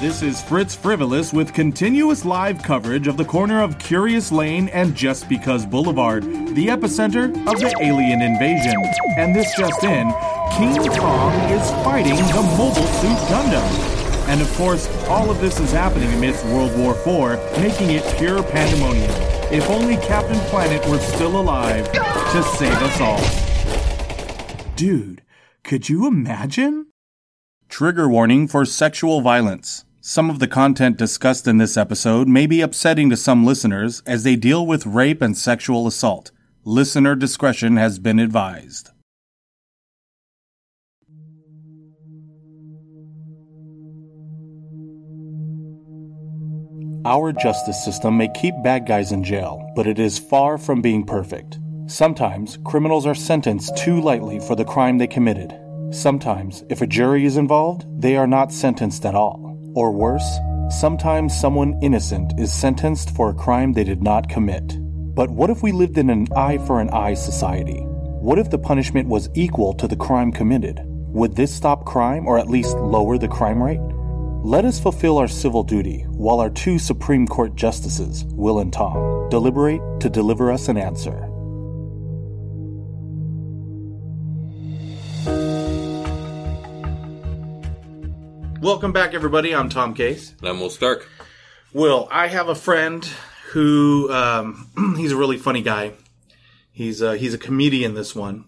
This is Fritz Frivolous with continuous live coverage of the corner of Curious Lane and Just Because Boulevard, the epicenter of the alien invasion. And this just in, King Kong is fighting the Mobile Suit Gundam. And of course, all of this is happening amidst World War IV, making it pure pandemonium. If only Captain Planet were still alive to save us all. Dude, could you imagine? Trigger warning for sexual violence. Some of the content discussed in this episode may be upsetting to some listeners as they deal with rape and sexual assault. Listener discretion has been advised. Our justice system may keep bad guys in jail, but it is far from being perfect. Sometimes criminals are sentenced too lightly for the crime they committed. Sometimes, if a jury is involved, they are not sentenced at all. Or worse, sometimes someone innocent is sentenced for a crime they did not commit. But what if we lived in an eye for an eye society? What if the punishment was equal to the crime committed? Would this stop crime or at least lower the crime rate? Let us fulfill our civil duty while our two Supreme Court justices, Will and Tom, deliberate to deliver us an answer. Welcome back, everybody. I'm Tom Case. And I'm Will Stark. Will, I have a friend who um, he's a really funny guy. He's a, he's a comedian. This one,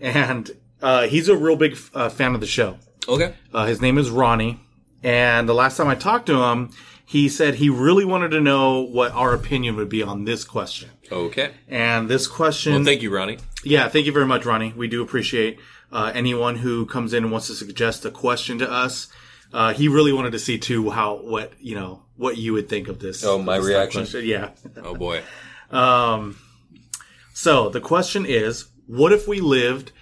and uh, he's a real big uh, fan of the show. Okay. Uh, his name is Ronnie, and the last time I talked to him, he said he really wanted to know what our opinion would be on this question. Okay. And this question, Well, thank you, Ronnie. yeah, thank you very much, Ronnie. We do appreciate uh, anyone who comes in and wants to suggest a question to us. Uh, he really wanted to see too how what you know what you would think of this. Oh, my this reaction? question. Yeah. Oh boy. Um, so the question is, what if we lived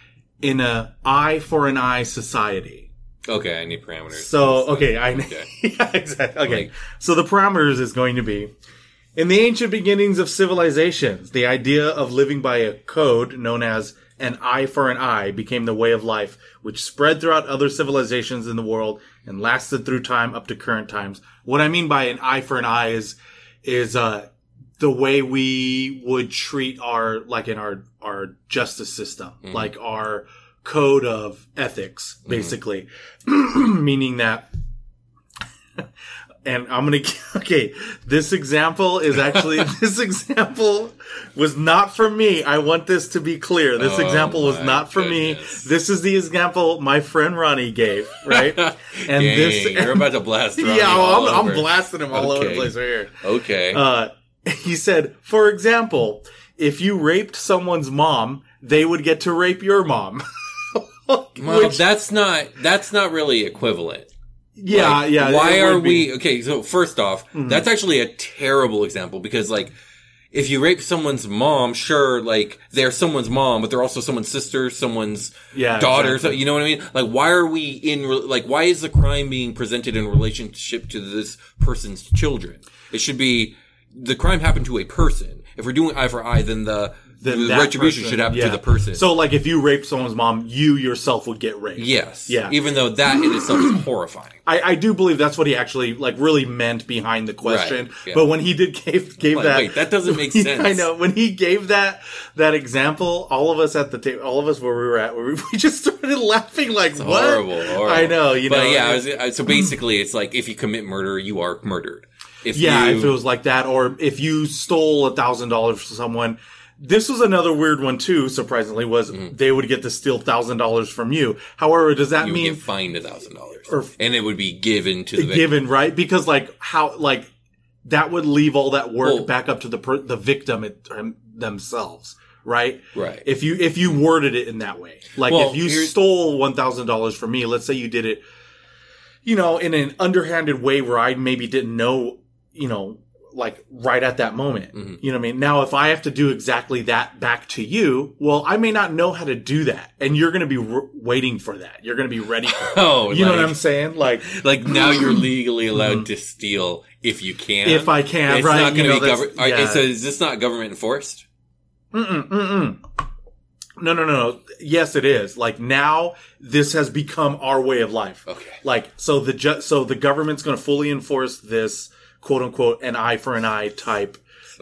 in a eye for an eye society? Okay, I need parameters. So okay, I Okay. yeah exactly okay. Like- so the parameters is going to be in the ancient beginnings of civilizations, the idea of living by a code known as an eye for an eye became the way of life, which spread throughout other civilizations in the world and lasted through time up to current times. What I mean by an eye for an eye is is uh the way we would treat our like in our our justice system, like our code of ethics, basically, meaning that. And I'm gonna okay. This example is actually this example was not for me. I want this to be clear. This Oh example was not for me. This is the example my friend Ronnie gave, right? And Dang, this, you're about to blast Ronnie yeah, all I'm, I'm blasting him all over the Okay. place right here. Okay. Uh, he said, for example, if you raped someone's mom, they would get to rape your mom. well, Which- that's not that's not really equivalent. Yeah, Like, yeah. Why are. Mm-hmm. we okay? So first off, that's actually a terrible example because like. If you rape someone's mom, sure, like they're someone's mom, but they're also someone's sister, someone's Yeah, daughter. exactly. So you know what I mean? Like, why are we in? re- Like, why is the crime being presented in relationship to this person's children? It should be the crime happened to a person. If we're doing eye for eye, then the, Then the retribution person- should happen yeah. to the person. So, like, if you rape someone's mom, you yourself would get raped. yes, Yeah. Even though that in itself is horrifying. I, I do believe that's what he actually like really meant behind the question. Right, yeah. But when he did gave gave Like, that, wait, that doesn't make sense. I know when he gave that that example, all of us at the table, all of us where we were at, we we just started laughing like, It's "What?" horrible, horrible. I know, you but know. yeah, I was, I, so basically, it's like if you commit murder, you are murdered. If Yeah, you, if it was like that, or if you stole a thousand dollars from someone. This was another weird one too. Surprisingly, was they would get to steal thousand dollars from you. However, does that Mm-hmm. you mean get fined a thousand dollars, Or- and it would be given to the victim. given right? Because like how like that would leave all that work Well- back up to the per, the victim it, um, themselves, right? Right. If you if you worded it in that way, like Well, if you stole one thousand dollars from me, let's say you did it, you know, in an underhanded way where I maybe didn't know, you know, like right at that moment. Mm-hmm. You know what I mean? Now, if I have to do exactly that back to you, well, I may not know how to do that, and you're going to be r- waiting for that. You're going to be ready for it. Oh, You know what I'm saying? Like, Like now you're legally allowed to steal if you can. if I can, it's right? not you going know, to be government. yeah. So is this not government enforced? Mm-mm, mm-mm. No, no, no, no. Yes, it is. Like now, this has become our way of life. Okay. Like so, the ju- so the government's going to fully enforce this quote unquote an eye for an eye type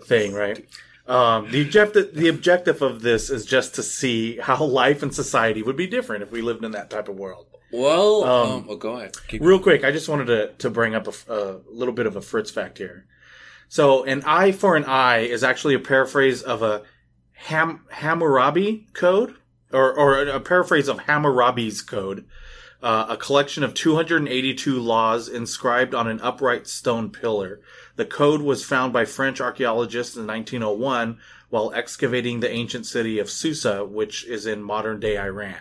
thing, right? Um, the objective the objective of this is just to see how life and society would be different if we lived in that type of world. Well, um, oh, go ahead. Keep Real quick, I just wanted to to bring up a little bit of a Fritz fact here. So, an eye for an eye is actually a paraphrase of a Ham- Hammurabi code, or, or a paraphrase of Hammurabi's code, uh, a collection of 282 laws inscribed on an upright stone pillar. The code was found by French archaeologists in 1901 while excavating the ancient city of Susa, which is in modern day Iran.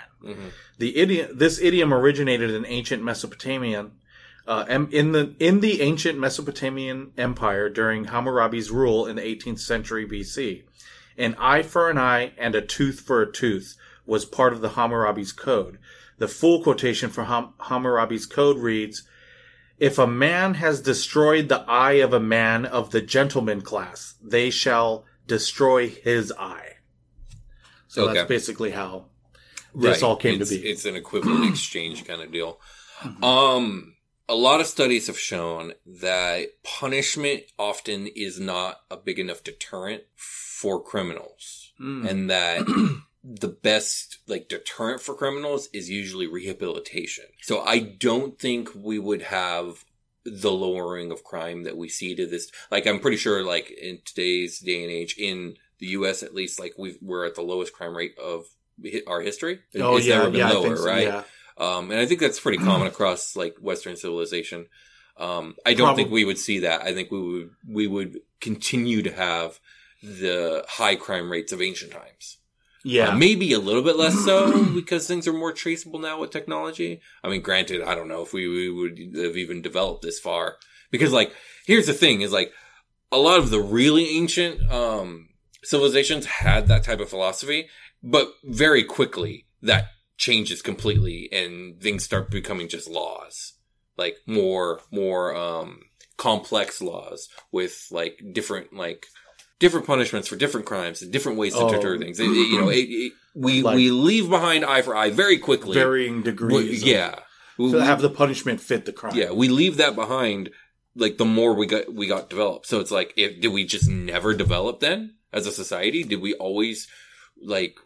The idiom, this idiom originated in ancient Mesopotamian, uh, in the in the ancient Mesopotamian Empire during Hammurabi's rule in the 18th century BC. An eye for an eye and a tooth for a tooth was part of the Hammurabi's code. The full quotation from Ham- Hammurabi's code reads, "If a man has destroyed the eye of a man of the gentleman class, they shall destroy his eye." So Okay. that's basically how this all came it's, to be. It's an equivalent exchange kind of deal. Um, a lot of studies have shown that punishment often is not a big enough deterrent for criminals, Mm. and that the best like deterrent for criminals is usually rehabilitation. So I don't think we would have the lowering of crime that we see to this. Like I'm pretty sure, like in today's day and age, in the U.S. at least, like we we're at the lowest crime rate of our history. Oh It's yeah, never been yeah, lower, so, right? Yeah. Um, and I think that's pretty common across like Western civilization. Um, I don't think we would see that. I think we would we would continue to have the high crime rates of ancient times. Yeah. Uh, maybe a little bit less so because things are more traceable now with technology. I mean, granted, I don't know if we, we would have even developed this far because like, here's the thing is like a lot of the really ancient, um, civilizations had that type of philosophy, but very quickly that changes completely and things start becoming just laws, like more, more, um, complex laws with like different, like, different punishments for different crimes and different ways to Oh. deter things. It- it- you know, it, we Like- we leave behind eye for eye very quickly. Varying degrees. of- yeah, We- To have the punishment fit the crime. yeah, we leave that behind. Like the more we got, we got developed. So it's like, if did we just never develop then as a society? Did we always like?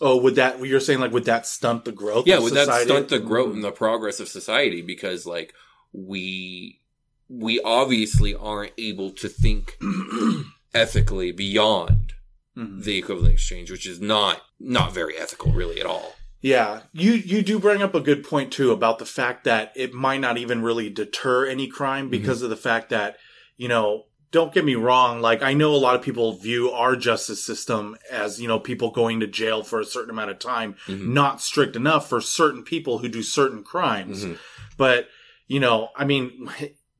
Oh, would that you're saying like would that stunt the growth? Yeah, would that stunt the growth mm-hmm. and the progress of society? Because like we we obviously aren't able to think ethically beyond Mhm. the equivalent exchange, which is not not very ethical really at all. Yeah, you you do bring up a good point too about the fact that it might not even really deter any crime Mm-hmm. because of the fact that you know. Don't get me wrong. Like I know a lot of people view our justice system as you know people going to jail for a certain amount of time, Mhm. not strict enough for certain people who do certain crimes. Mhm. But, you know, I mean,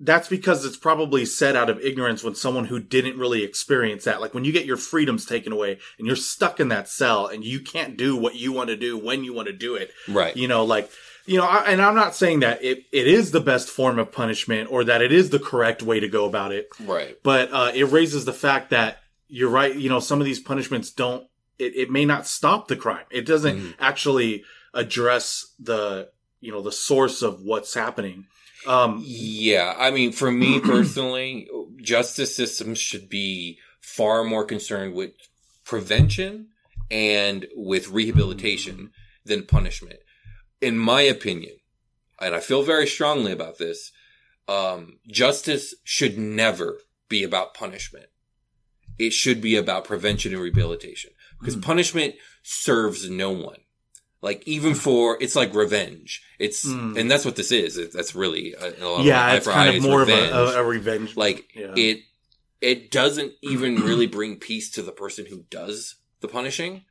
that's because it's probably said out of ignorance when someone who didn't really experience that, like when you get your freedoms taken away and you're stuck in that cell and you can't do what you want to do when you want to do it, Right. you know, like, you know, I, and I'm not saying that it, it is the best form of punishment or that it is the correct way to go about it, Right. but uh, it raises the fact that you're right. You know, some of these punishments don't. It, it may not stop the crime. It doesn't Mhm. actually address the you know the source of what's happening. Um, Yeah, I mean, for me personally, justice systems should be far more concerned with prevention and with rehabilitation than punishment. In my opinion, and I feel very strongly about this, um, justice should never be about punishment. It should be about prevention and rehabilitation because Mm. punishment serves no one. Like even for it's like revenge. It's Mm. and that's what this is. It, that's really a, a lot yeah, eye it's kind of more revenge. of a, a, a revenge. like Yeah. it it doesn't even really bring peace to the person who does the punishing.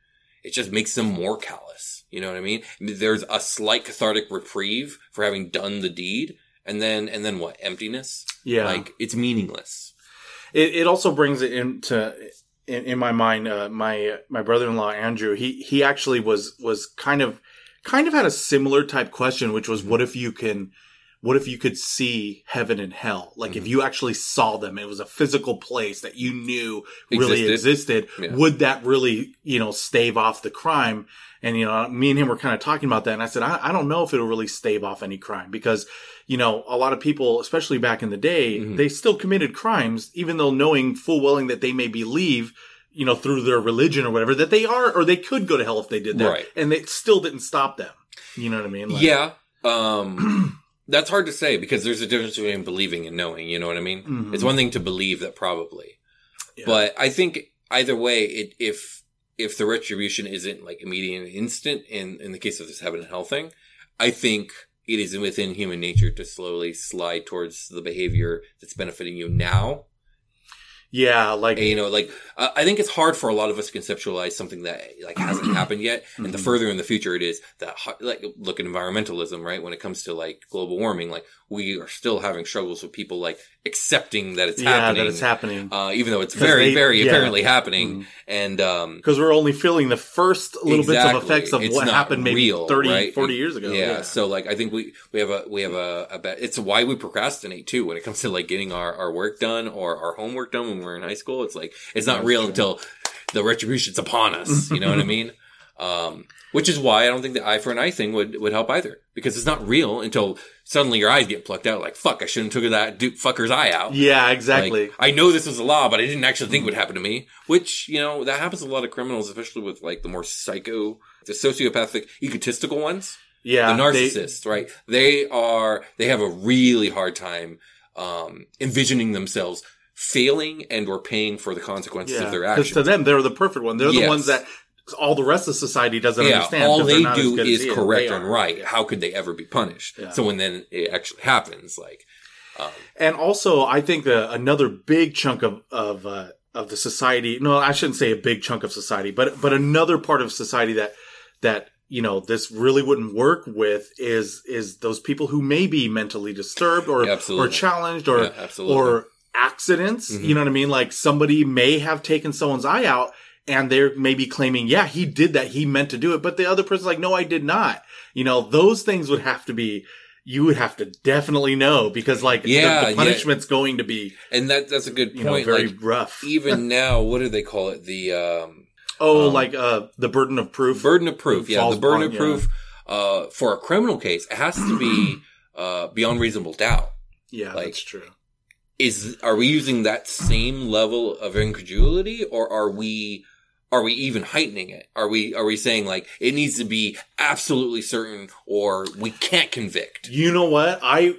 It just makes them more callous. You know what I mean? There's a slight cathartic reprieve for having done the deed, and then and then what? Emptiness. yeah, Like it's meaningless. it, it also brings it into in, in my mind. Uh, my my brother in law Andrew, he he actually was was kind of kind of had a similar type question, which was, what if you can what if you could see heaven and hell? Like if you actually saw them, it was a physical place that you knew really Existed. existed. Yeah. Would that really, you know, stave off the crime? And, you know, me and him were kind of talking about that. And I said, I, I don't know if it'll really stave off any crime because, you know, a lot of people, especially back in the day, Mhm. they still committed crimes, even though knowing full willing that they may believe, you know, through their religion or whatever, that they are, or they could go to hell if they did that. Right. And it still didn't stop them. You know what I mean? Like- yeah. Um, that's hard to say because there's a difference between believing and knowing. You know what I mean? Mhm. It's one thing to believe that probably, Yeah. but I think either way, it, if if the retribution isn't like immediate and instant in in the case of this heaven and hell thing, I think it is within human nature to slowly slide towards the behavior that's benefiting you now Yeah, like And, you know, like uh, I think it's hard for a lot of us to conceptualize something that like hasn't happened yet. And the Mhm. further in the future it is, that like look at environmentalism, right? When it comes to like global warming, like we are still having struggles with people like accepting that it's yeah, happening, that it's happening. uh, even though it's very, they- very yeah. apparently happening. Mhm. And um, Because we're only feeling the first little bits of effects of It's what happened maybe real, 30, right? 40 years ago. yeah, So like, I think we, we have a, we have a, a bet. It's why we procrastinate too when it comes to like getting our, our work done or our homework done when we're in high school. It's like, it's not That's real true. until the retribution's upon us. You know what I mean? Um, which is why I don't think the eye for an eye thing would, would help either because it's not real until suddenly your eyes get plucked out. Like, fuck, I shouldn't have took that dude, fucker's eye out. yeah, exactly. Like, I know this was a law, but I didn't actually think it would happen to me. Which, you know, that happens to a lot of criminals, especially with like the more psycho, the sociopathic, egotistical ones. yeah, the they- narcissists, right? They are, they have a really hard time, um, envisioning themselves failing and or paying for the consequences yeah, of their because actions. to them they're the perfect one. They're the ones that all the rest of society doesn't yeah, understand. All they do is correct and right. How could they ever be punished? Yeah. So when then it actually happens, like, um, And also, I think uh, another big chunk of of uh, of the society. No, I shouldn't say a big chunk of society, but but another part of society that that you know this really wouldn't work with is is those people who may be mentally disturbed or Yeah, or challenged or yeah, or accidents. Mhm. You know what I mean? Like somebody may have taken someone's eye out. And they're maybe claiming, yeah, he did that. He meant to do it. But the other person's like, no, I did not. You know, those things would have to be, you would have to definitely know because like the- Yeah, the, yeah. punishment's going to be, and that, that's a good you know, point. very like, rough. even now, what do they call it? The, um, oh, um, like, uh, the burden of proof. burden of proof. Yeah, the burden upon- of yeah. proof uh, for a criminal case it has to be uh, beyond reasonable doubt. yeah, like- that's true. Is are we using that same level of incredulity, or are we are we even heightening it? Are we are we saying like it needs to be absolutely certain, or we can't convict? You know what? I,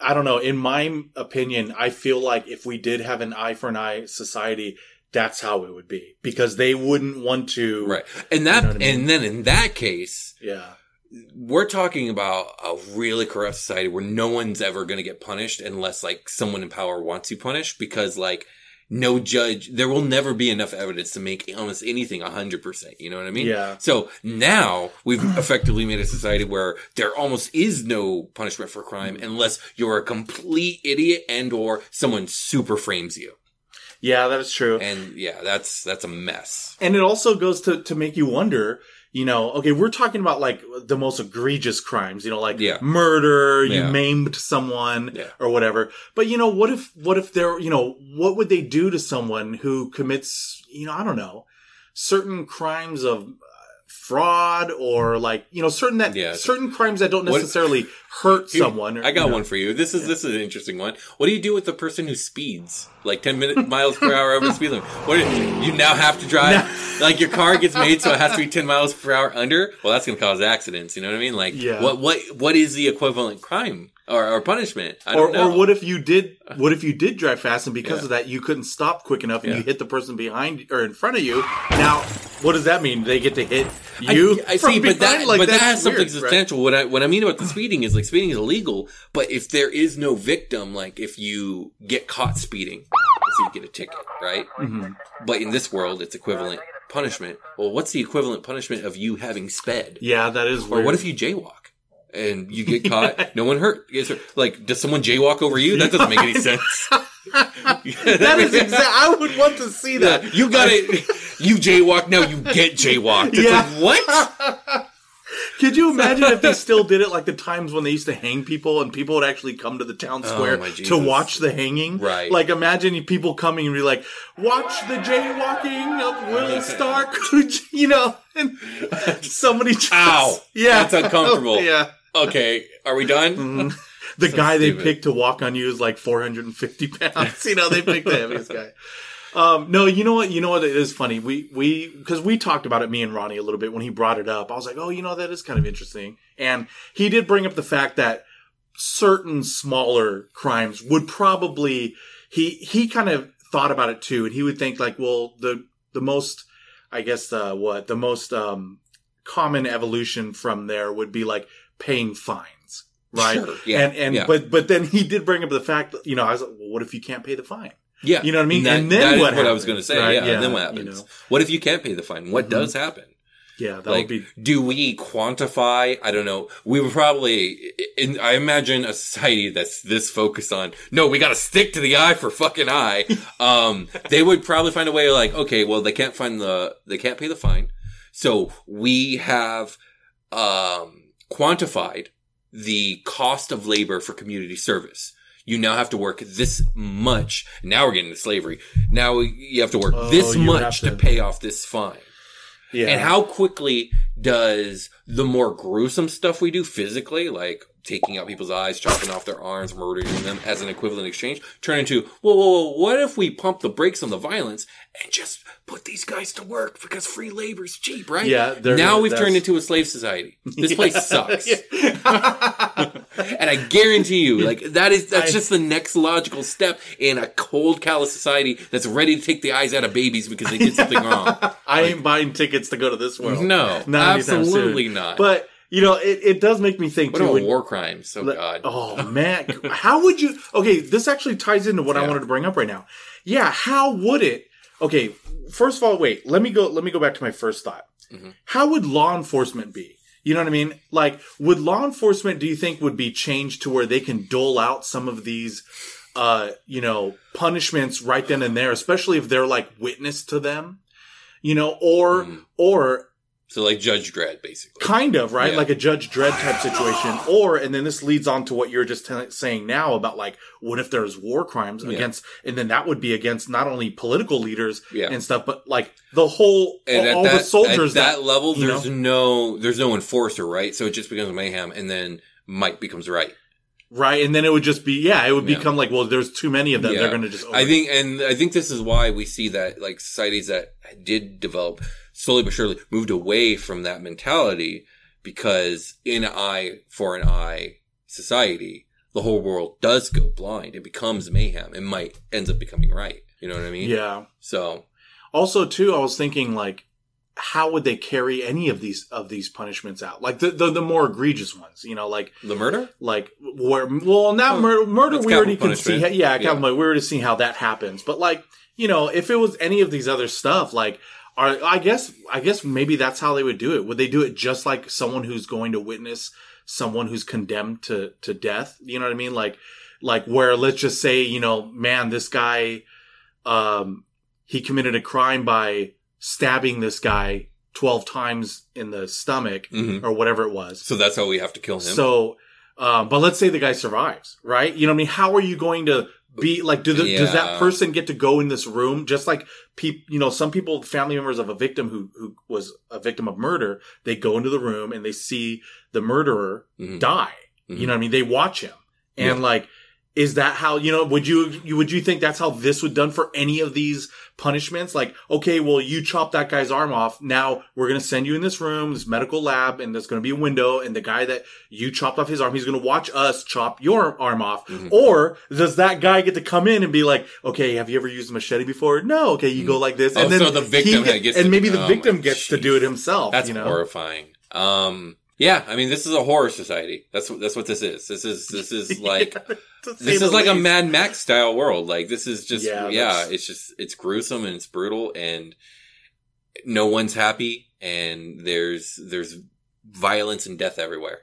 I don't know. In my opinion, I feel like if we did have an eye for an eye society, that's how it would be because they wouldn't want to. Right, and that You know I mean? and then in that case, Yeah. we're talking about a really corrupt society where no one's ever going to get punished unless like someone in power wants you punished because like no judge, there will never be enough evidence to make almost anything a hundred percent. You know what I mean? Yeah. So now we've effectively made a society where there almost is no punishment for crime unless you're a complete idiot and or someone super frames you. Yeah, that is true. And yeah, that's, that's a mess. And it also goes to, to make you wonder, you know, okay, we're talking about like the most egregious crimes, you know, like Yeah. murder, you maimed someone Yeah. or whatever. But you know, what if, what if they're, you know, what would they do to someone who commits, you know, I don't know, certain crimes of fraud or mm-hmm. like, you know, certain that, Yeah. certain crimes that don't What- necessarily hurt Here, someone. or, I got you know. one for you. This is this is an interesting one. What do you do with the person who speeds like ten minute miles per hour over the speed limit? What do you, you now have to drive like your car gets made so it has to be ten miles per hour under? Well, that's going to cause accidents. You know what I mean? Like, Yeah. what what what is the equivalent crime or, or punishment? Or, know. or what if you did? What if you did drive fast, and because Yeah. of that, you couldn't stop quick enough, and Yeah. you hit the person behind or in front of you? Now, what does that mean? They get to hit you? I, I see, but that? Like, but that has something weird, right? substantial. What I what I mean about the speeding is like speeding is illegal, but if there is no victim, like if you get caught speeding, so you get a ticket, right? Mhm. But in this world, it's equivalent punishment. Well, what's the equivalent punishment of you having sped? Yeah, that is Or weird. what if you jaywalk and you get caught? no one hurt. Like, does someone jaywalk over you? That doesn't make any sense. that is exact. I would want to see that. Yeah, you got it. You jaywalk now. You get jaywalked. It's Yeah. like what? Could you imagine if they still did it like the times when they used to hang people and people would actually come to the town Oh, square my to watch the hanging? Right. Like imagine people coming and be like, watch the jaywalking of Will Stark, you know, and somebody just, Ow. Yeah. That's uncomfortable. yeah. Okay, are we done? Mhm. The So guy they picked to walk on you is like 450 pounds. you know, they picked the heaviest guy. Um, no, you know what? You know what? It is funny. We, we, cause we talked about it, me and Ronnie a little bit when he brought it up. I was like, oh, you know, that is kind of interesting. And he did bring up the fact that certain smaller crimes would probably, he, he kind of thought about it too. And he would think like, well, the, the most, I guess, uh, what the most, um, common evolution from there would be like paying fines, right? Sure, yeah, and, and, yeah. but, but then he did bring up the fact that, you know, I was like, well, what if you can't pay the fine? Yeah, You know what I mean? That, And then what what I was going to say. right? Yeah, Yeah, and then what you happens? know. What if you can't pay the fine? What Mhm. does happen? Yeah, that like, would be, do we quantify? I don't know. We would probably, in, I imagine a society that's this focused on, no, we got to stick to the eye for fucking eye. Um, they would probably find a way like, okay, well, they can't find the, they can't pay the fine. So we have, um, quantified the cost of labor for community service. You now have to work this much. Now we're getting to slavery. Now you have to work Oh, this much to to- pay off this fine. yeah. And how quickly does the more gruesome stuff we do physically, like taking out people's eyes, chopping off their arms, murdering them as an equivalent exchange, turn into, whoa, whoa, whoa, what if we pump the brakes on the violence and just put these guys to work because free labor's cheap, right? Yeah, Now we've turned into a slave society. This place sucks. And I guarantee you, like, that is, that's I- just the next logical step in a cold, callous society that's ready to take the eyes out of babies because they did something wrong. I ain't buying tickets to go to this world. No, Not absolutely not. But you know, it, it does make me think What too. about when- war crimes? Oh Let- God. Oh man, how would you? Okay, this actually ties into what I wanted to bring up right now. Yeah, how would it? Okay, first of all, wait. Let me go. Let me go back to my first thought. Mhm. How would law enforcement be? You know what I mean? Like, would law enforcement? Do you think would be changed to where they can dole out some of these, uh, you know, punishments right then and there, especially if they're like witness to them, you know, or Mhm. or So like Judge Dredd, basically. kind of right Yeah. like a judge Dredd type situation or and then this leads on to what you're just t- saying now about like what if there's war crimes Yeah. against and then that would be against not only political leaders Yeah. and stuff but like the whole And all, all that, the soldiers at that, level, you there's no there's no enforcer, right? So it just becomes mayhem, and then Mike becomes right. right and then it would just be yeah it would become like well there's too many of them they're gonna just I think, and I think this is why we see that like societies that did develop slowly but surely moved away from that mentality because in an eye for an eye society, the whole world does go blind. It becomes mayhem. It might ends up becoming right. You know what I mean? yeah So also too i was thinking like how would they carry any of these of these punishments out like the the, the more egregious ones you know like the murder. like where well not Oh, murder murder we already can see yeah, Yeah. we already see how that happens but like you know if it was any of these other stuff like are i guess i guess maybe that's how they would do it would they do it just like someone who's going to witness someone who's condemned to to death you know what i mean like like where let's just say you know man this guy um he committed a crime by stabbing this guy 12 times in the stomach hmm or whatever it was So that's how we have to kill him. so, um, but let's say the guy survives, right? You know what I mean? How are you going to be like, do the, does that person get to go in this room? Just like people, you know, some people, family members of a victim who, who was a victim of murder, they go into the room and they see the murderer Mhm. die. Mhm. You know what I mean? They watch him and Yeah. like, is that how, you know, would you, you, would you think that's how this would done for any of these punishments? Like, okay, well, you chop that guy's arm off. Now we're going to send you in this room, this medical lab, and there's going to be a window. And the guy that you chopped off his arm, he's going to watch us chop your arm off. Mhm. Or does that guy get to come in and be like, okay, have you ever used a machete before? No. Okay. You go like this. Oh, And then so the victim he gets and maybe the oh victim gets to do it himself. That's you know? horrifying. Um, yeah, I mean, this is a horror society. That's what that's what this is. This is this is like say this is like a. Mad Max style world. Like this is just Yeah, yeah, it's just it's gruesome and it's brutal and no one's happy and there's there's violence and death everywhere.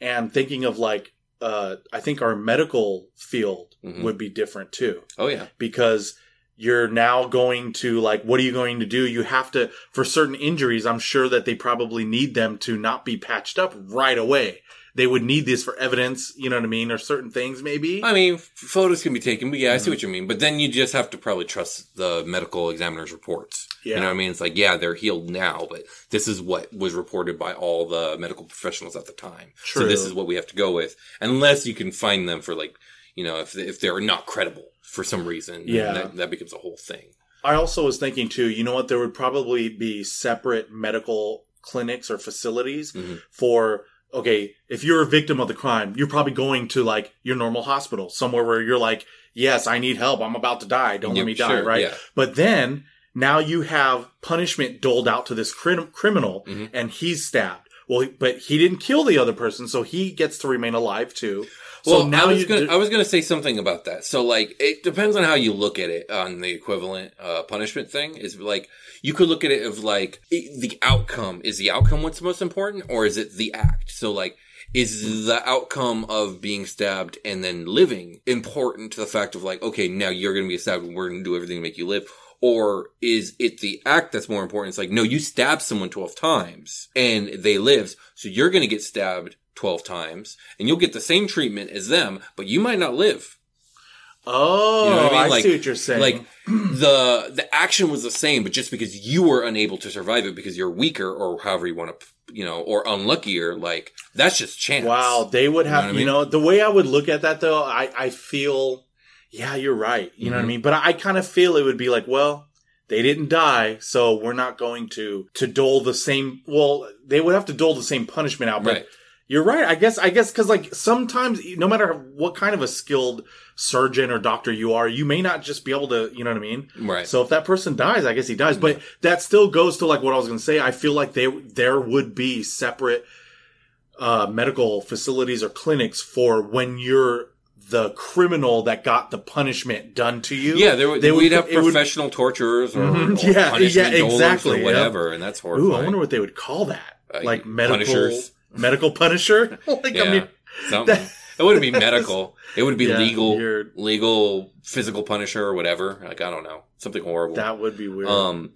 and thinking of like uh i think our medical field Mhm. would be different too Oh yeah. because you're now going to like what are you going to do you have to for certain injuries i'm sure that they probably need them to not be patched up right away they would need this for evidence you know what i mean or certain things maybe I mean, photos can be taken, but yeah, I Mm-hmm. see what you mean. But then you just have to probably trust the medical examiner's reports. Yeah. You know what I mean? It's like, yeah, they're healed now, but this is what was reported by all the medical professionals at the time. True. So this is what we have to go with, unless you can find them for like, you know, if if they're not credible for some reason, Yeah. that, that becomes a whole thing. I also was thinking too, you know what? There would probably be separate medical clinics or facilities Mhm. for, okay, if you're a victim of the crime, you're probably going to like your normal hospital, somewhere where you're like, yes, I need help. I'm about to die. Don't Yeah, let me die. sure, Right. yeah. But then now you have punishment doled out to this crim- criminal Mhm. and he's stabbed. Well, but he didn't kill the other person, so he gets to remain alive too. Well, so now I was you, gonna, I was gonna say something about that. So like, it depends on how you look at it on the equivalent uh, punishment thing. Is like you could look at it of like it, the outcome. Is the outcome what's most important, or is it the act? So like, is the outcome of being stabbed and then living important to the fact of like, okay, now you're gonna be stabbed, and we're gonna do everything to make you live. Or is it the act that's more important? It's like, no, you stabbed someone 12 times and they lived. So you're going to get stabbed 12 times and you'll get the same treatment as them, but you might not live. oh, You know I I. Like- see what you're saying. Like the, the action was the same, but just because you were unable to survive it because you're weaker or however you want to, you know, or unluckier, like that's just chance. Wow, they would know have, what I you mean? know, the way I would look at that though, I, I feel, yeah, you're right. You know what I Mhm. mean? But I, kind of feel it would be like, well, they didn't die, so we're not going to, to dole the same, well, they would have to dole the same punishment out, but Right. You're right. I guess, I guess, cause like sometimes, no matter what kind of a skilled surgeon or doctor you are, you may not just be able to, you know what I mean? Right. So if that person dies, I guess he dies. But that still goes to like what I was going to say. I feel like they there would be separate uh, medical facilities or clinics for when you're the criminal that got the punishment done to you. yeah, there would, they we'd have it would- professional torturers or, Mhm. or Yeah, yeah, exactly, or whatever, and that's. Ooh, I wonder what they would call that. Uh, like medical punishers. Medical punisher. like yeah, I mean, something. that- it wouldn't be medical. It would be Yeah, legal, you're- legal physical punisher or whatever. Like I don't know, something horrible. that would be weird. um,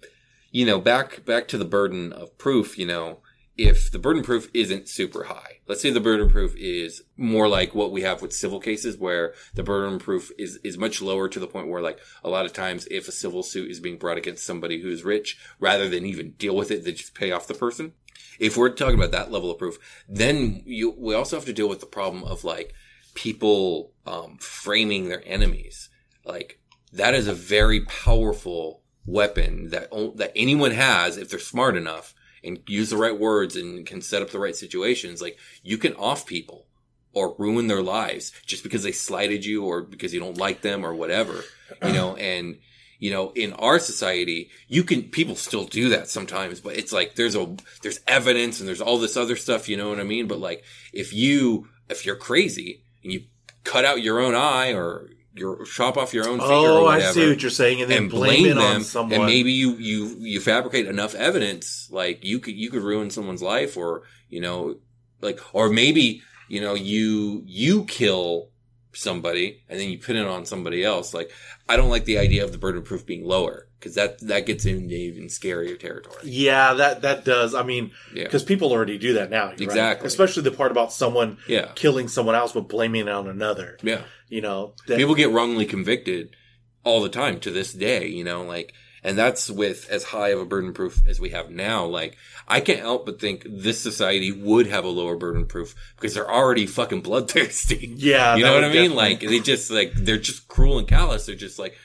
you know, back back to the burden of proof. You know, if the burden of proof isn't super high, let's say the burden of proof is more like what we have with civil cases, where the burden of proof is is much lower to the point where, like, a lot of times, if a civil suit is being brought against somebody who's rich, rather than even deal with it, they just pay off the person. If we're talking about that level of proof, then you we also have to deal with the problem of like people um, framing their enemies. Like that is a very powerful weapon that that anyone has if they're smart enough and use the right words and can set up the right situations. Like you can off people or ruin their lives just because they slighted you or because you don't like them or whatever, you know, and you know, in our society, you can, people still do that sometimes, but it's like there's a, there's evidence and there's all this other stuff, you know what I mean? But like, if you, if you're crazy and you cut out your own eye or your chop off your own finger oh, or I see what you're saying, and then and blame, blame it on them, someone. and maybe you you you fabricate enough evidence, like you could you could ruin someone's life, or you know, like or maybe you know you you kill somebody and then you pin it on somebody else. Like I don't like the idea of the burden of proof being lower because that that gets into even scarier territory. yeah, that that does. I mean, Yeah, because people already do that now, right. Exactly. Especially the part about someone yeah, killing someone else but blaming it on another. yeah. You know, that, People get wrongly convicted all the time to this day, you know, like, and that's with as high of a burden proof as we have now. Like, I can't help but think this society would have a lower burden proof because they're already fucking bloodthirsty. yeah, you know what I mean? definitely- Like, they just, like, they're just cruel and callous. They're just like,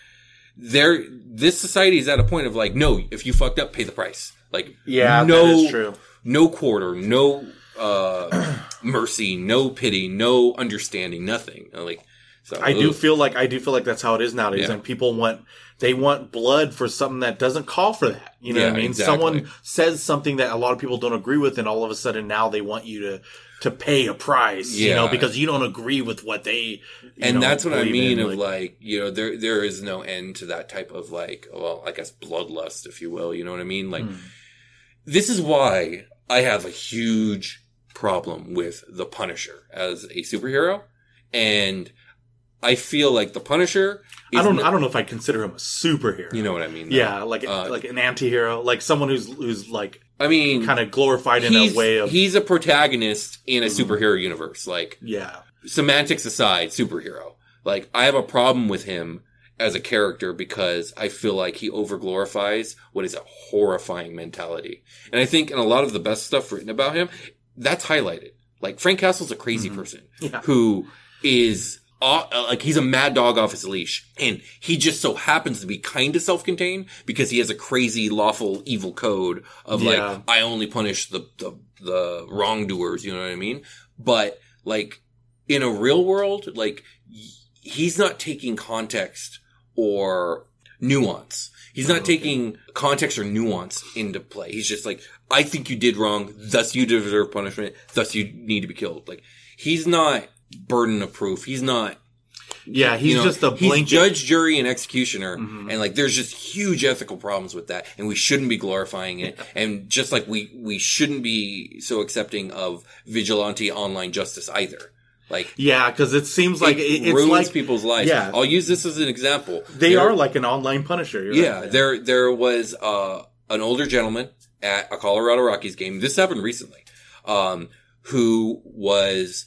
they're, this society is at a point of like, no, if you fucked up, pay the price. Like, yeah, no, that is true. no quarter, no, uh, mercy, no pity, no understanding, nothing. Like, so, I do feel like I do feel like that's how it is nowadays, Yeah. and people want they want blood for something that doesn't call for that. You know what I mean? exactly. Someone says something that a lot of people don't agree with, and all of a sudden now they want you to to pay a price. You know, because you don't agree with what they. you and know, that's what I mean in, of like you know there there is no end to that type of like well I guess bloodlust if you will you know what I mean like Hmm. this is why I have a huge problem with the Punisher as a superhero and I feel like the Punisher. Is I don't. I don't know if I consider him a superhero. You know what I mean? though. yeah, like Uh, like an anti-hero, like someone who's who's like I mean, kind of glorified in he's a way of he's a protagonist in a superhero universe. Like yeah. semantics aside, superhero. Like I have a problem with him as a character because I feel like he overglorifies what is a horrifying mentality. And I think in a lot of the best stuff written about him, that's highlighted. Like Frank Castle's a crazy person Yeah. who is uh, like he's a mad dog off his leash and he just so happens to be kind of self-contained because he has a crazy lawful evil code of Yeah. like I only punish the, the the wrongdoers, you know what I mean? But like in a real world, like he's not taking context or nuance. He's not taking context or nuance into play. He's just like, I think you did wrong, thus you deserve punishment, thus you need to be killed. Like he's not burden of proof. He's not Yeah, he's you know, just a he's judge, jury, and executioner, Mhm. and like there's just huge ethical problems with that, and we shouldn't be glorifying it. and just like we we shouldn't be so accepting of vigilante online justice either. Like yeah, because it seems like it, it, ruins like people's lives. yeah. I'll use this as an example. they There- are like an online Punisher. yeah, right. there there was uh, an older gentleman at a Colorado Rockies game. This happened recently. Um, who was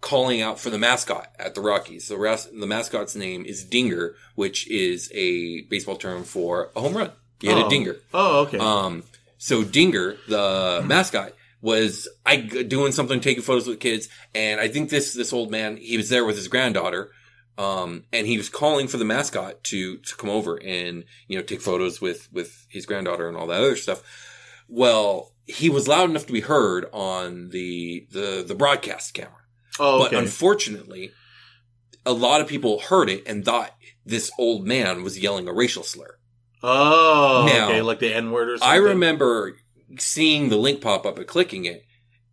calling out for the mascot at the Rockies. The, ras- the mascot's name is Dinger, which is a baseball term for a home run. He had Oh. a dinger. Oh, okay. Um, so Dinger, the mascot, was I doing something, taking photos with kids, and I think this this old man, he was there with his granddaughter, um, and he was calling for the mascot to to come over and you know take photos with with his granddaughter and all that other stuff. Well, he was loud enough to be heard on the the the broadcast camera. Oh, But unfortunately, a lot of people heard it and thought this old man was yelling a racial slur. oh, Now, okay, like the N word or something. I remember seeing the link pop up and clicking it,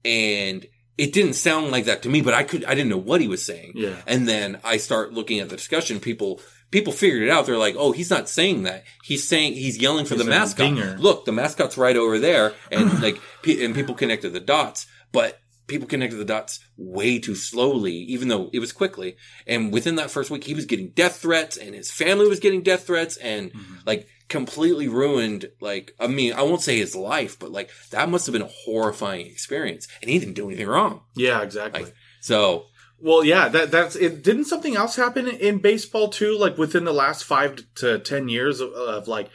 and it didn't sound like that to me, but I could I didn't know what he was saying. Yeah. And then I start looking at the discussion. People people figured it out. They're like, "Oh, he's not saying that. He's saying he's yelling for He's the mascot. dinger." Look, the mascot's right over there." And like, pe- and people connected the dots, but people connected the dots way too slowly, even though it was quickly. And within that first week, he was getting death threats, and his family was getting death threats, and Mm-hmm. like completely ruined. Like, I mean, I won't say his life, but like that must have been a horrifying experience, and he didn't do anything wrong. Yeah, exactly. Like, so Well, yeah, that that's it. Didn't something else happen in baseball too? Like within the last five to ten years of, of like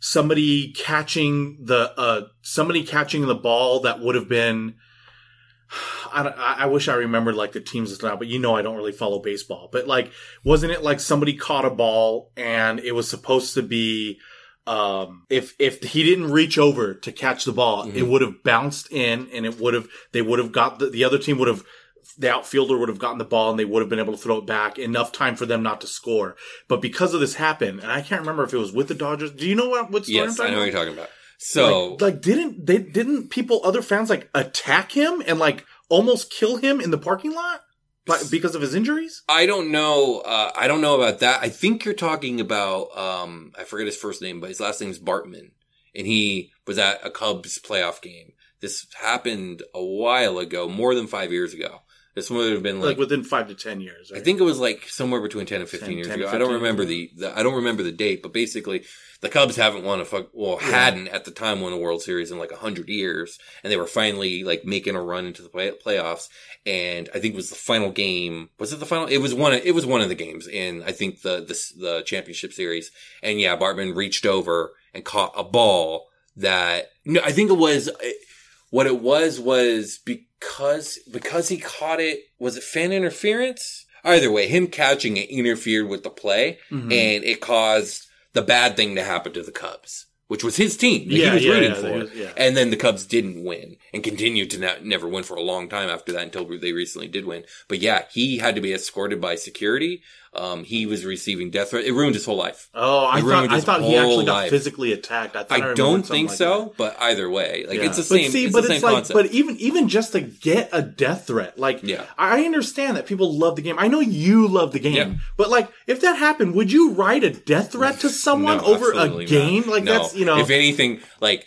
somebody catching the uh somebody catching the ball that would have been. I, I wish I remembered like the teams now, but you know I don't really follow baseball. But like, wasn't it like somebody caught a ball and it was supposed to be, um, if if he didn't reach over to catch the ball, it Mhm. would have bounced in and it would have they would have got the, the other team would have the outfielder would have gotten the ball and they would have been able to throw it back enough time for them not to score. But because of this happened, and I can't remember if it was with the Dodgers. Do you know what what story yes, I know what you're talking about. So like, like didn't they didn't people other fans like attack him and like almost kill him in the parking lot but because of his injuries? I don't know. Uh, I don't know about that. I think you're talking about. Um, I forget his first name, but his last name is Bartman, and he was at a Cubs playoff game. This happened a while ago, more than five years ago. This would have been Like, like, within five to ten years. I think it was like somewhere between ten and fifteen 10, years 10 ago. to I don't remember yeah. the, the. I don't remember the date, but basically, the Cubs haven't won a fuck. Well, Yeah. hadn't at the time won a World Series in like a hundred years, and they were finally like making a run into the play, playoffs. And I think it was the final game. Was it the final? It was one. Of, it was one of the games in I think the the the championship series. And yeah, Bartman reached over and caught a ball that no, I think it was. What it was was because because he caught it. Was it fan interference? Either way, him catching it interfered with the play, Mhm. and it caused the bad thing to happen to the Cubs, which was his team that Yeah, he was yeah, rooting yeah, for. was-. And then the Cubs didn't win and continued to not, never win for a long time after that until they recently did win. But yeah, he had to be escorted by security. Um, he was receiving death threat. It ruined his whole life. Oh, I He thought I thought he actually whole got life. physically attacked. I, I, I don't think like so, that. but either way, like Yeah. it's the same. But see, it's but the same it's like, concept. but even even just to get a death threat, like, Yeah. I understand that people love the game. I know you love the game, Yeah. but like, if that happened, would you write a death threat to someone No, over a game? not. Like No. that's you know, if anything, like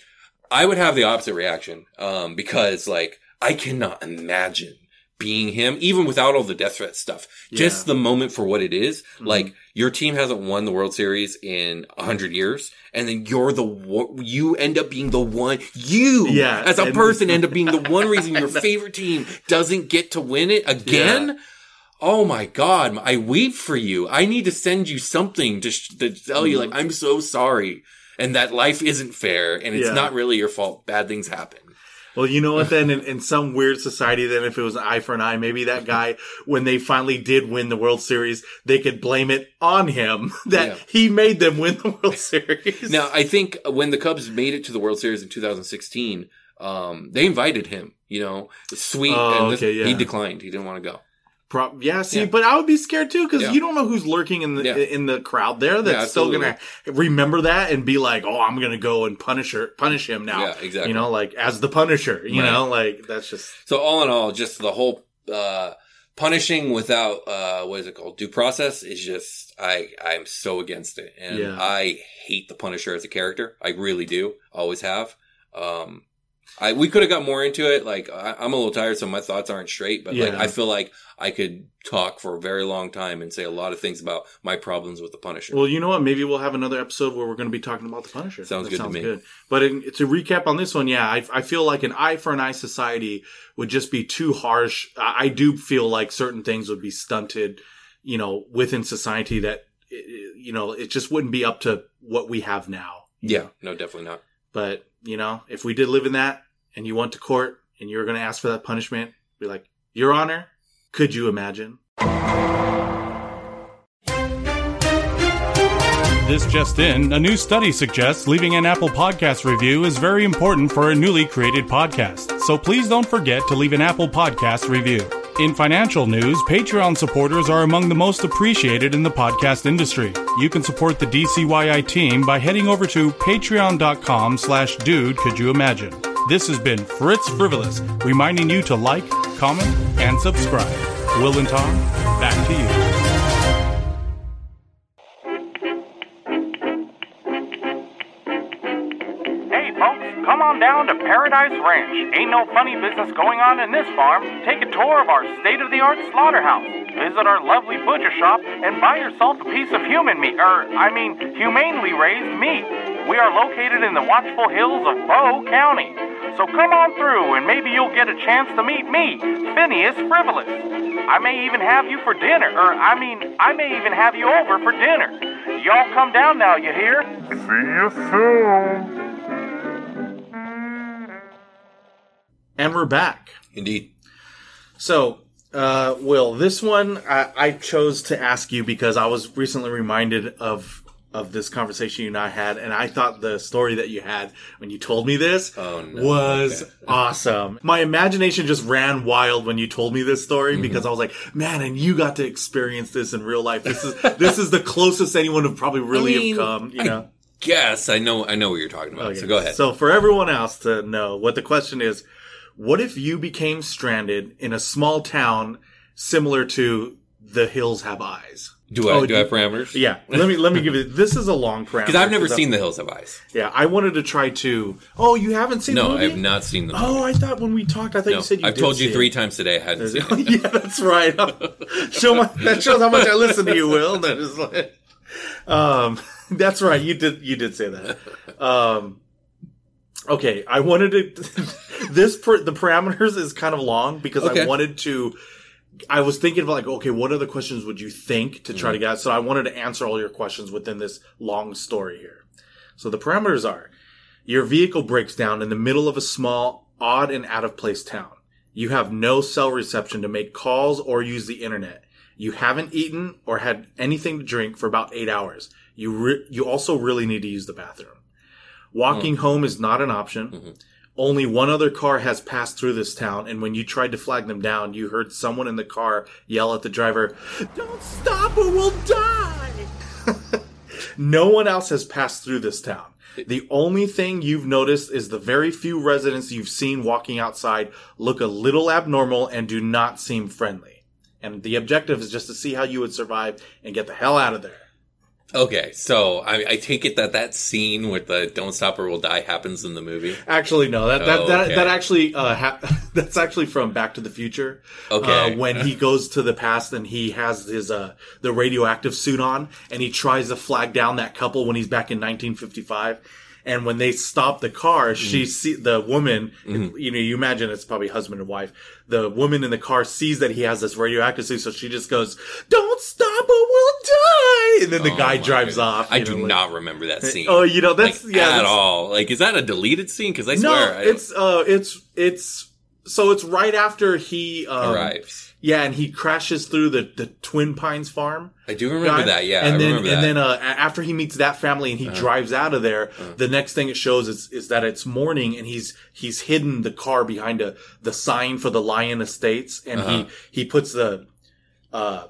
I would have the opposite reaction, um, because like I cannot imagine being him, even without all the death threat stuff. Just the moment for what it is. Mm-hmm. Like your team hasn't won the World Series in a hundred years, and then you're the. You end up being the one. You, Yeah, as a person, end up being the one reason your favorite team doesn't get to win it again. Oh my God, I weep for you. I need to send you something to, sh- to tell you, like, I'm so sorry. And that life isn't fair and it's Yeah. not really your fault. Bad things happen. Well, you know what? Then in, in some weird society, then if it was an eye for an eye, maybe that guy, when they finally did win the World Series, they could blame it on him that Yeah. he made them win the World Series. Now, I think when the Cubs made it to the World Series in 2016, um, they invited him, you know, sweet. Oh, okay, yeah. He declined. He didn't want to go. Pro- yeah, see, Yeah. but I would be scared too because Yeah. you don't know who's lurking in the Yeah. in the crowd there that's still gonna remember that and be like, "Oh, I'm gonna go and punish her, punish him now." Yeah, exactly. You know, like as the Punisher. You Right. know, like that's just So all in all, just the whole, uh, punishing without, uh, what is it called? Due process is just, I, I'm so against it. And. I hate the Punisher as a character. I really do. Always have. Um, I, we could have got more into it. Like, I, I'm a little tired, so my thoughts aren't straight, but like, I feel like I could talk for a very long time and say a lot of things about my problems with the Punisher. Well, you know what? Maybe we'll have another episode where we're going to be talking about the Punisher. Sounds That good to me. Good. But in, to recap on this one, yeah, I, I feel like an eye for an eye society would just be too harsh. I, I do feel like certain things would be stunted, you know, within society that, i- i- you know, it just wouldn't be up to what we have now. yeah, no, definitely not. But, you know, if we did live in that and you went to court and you were going to ask for that punishment, be like, Your Honor, could you imagine? This just in, a new study suggests leaving an Apple Podcast review is very important for a newly created podcast. So please don't forget to leave an Apple Podcast review. In financial news, Patreon supporters are among the most appreciated in the podcast industry. You can support the DCYI team by heading over to patreon.com slash dude could you imagine. This has been Fritz Frivolous, reminding you to like, comment, and subscribe. Will and Tom, back to you. Down to Paradise Ranch. Ain't no funny business going on in this farm. Take a tour of our state of the art slaughterhouse. Visit our lovely butcher shop and buy yourself a piece of human meat, or, I mean, humanely raised meat. We are located in the watchful hills of Bow County. So come on through and maybe you'll get a chance to meet me, Phineas Frivolous. I may even have you for dinner, or, I mean, I may even have you over for dinner. Y'all come down now, you hear? And we're back. Indeed. So, uh, Will, this one I, I chose to ask you because I was recently reminded of of this conversation you and I had, and I thought the story that you had when you told me this Oh, no. was Okay. awesome. My imagination just ran wild when you told me this story Mm-hmm. because I was like, man, and you got to experience this in real life. This is this is the closest anyone would probably really I mean, have come. You I know. Guess I know. I know what you're talking about. Okay. So go ahead. So for everyone else to know what the question is, what if you became stranded in a small town similar to The Hills Have Eyes? do I Oh, do I have parameters? Yeah, let me let me give it. This is a long parameter Because I've never seen The Hills Have Eyes. Yeah, I wanted to try to. Oh, you haven't seen the No. I have not seen the Oh. I thought when we talked, I thought no, you said you. I've told you three it. times today I hadn't seen it. yeah, that's right. Show my, that shows how much I listen to you, Will. That is like, um, that's right. You did you did say that. Um, okay, I wanted to. this per, the parameters is kind of long because I wanted to. I was thinking of like, okay, what other questions would you think to Mm-hmm. try to get? So I wanted to answer all your questions within this long story here. So the parameters are: your vehicle breaks down in the middle of a small, odd, and out of place town. You have no cell reception to make calls or use the internet. You haven't eaten or had anything to drink for about eight hours. You re- you also really need to use the bathroom. Walking mm. home is not an option. Mm-hmm. Only one other car has passed through this town, and when you tried to flag them down, you heard someone in the car yell at the driver, Don't stop or we'll die! no one else has passed through this town. The only thing you've noticed is the very few residents you've seen walking outside look a little abnormal and do not seem friendly. And the objective is just to see how you would survive and get the hell out of there. Okay, so I, I take it that that scene with the "Don't Stop or We'll Die" happens in the movie. Actually, no. That that Oh, that, okay. that actually uh, ha- that's actually from Back to the Future. Okay. Uh, when he goes to the past and he has his uh the radioactive suit on and he tries to flag down that couple when he's back in 1955. And when they stop the car, she see the woman. You know, you imagine it's probably husband and wife. The woman in the car sees that he has this radioactive suit, so she just goes, "Don't stop or we'll die." And then the Oh guy drives goodness. off. I you do like- not remember that scene. Oh, you know that's like, yeah, at that's- all. Like, is that a deleted scene? Because I no, swear, I it's uh, it's it's so it's right after he um, arrives. Yeah, and he crashes through the the Twin Pines farm. I do remember guy. that. Yeah, and I then and that. Uh-huh. then uh, after he meets that family and he drives out of there, the next thing it shows is is that it's morning and he's he's hidden the car behind a the sign for the Lyon Estates and Uh-huh. he he puts the uh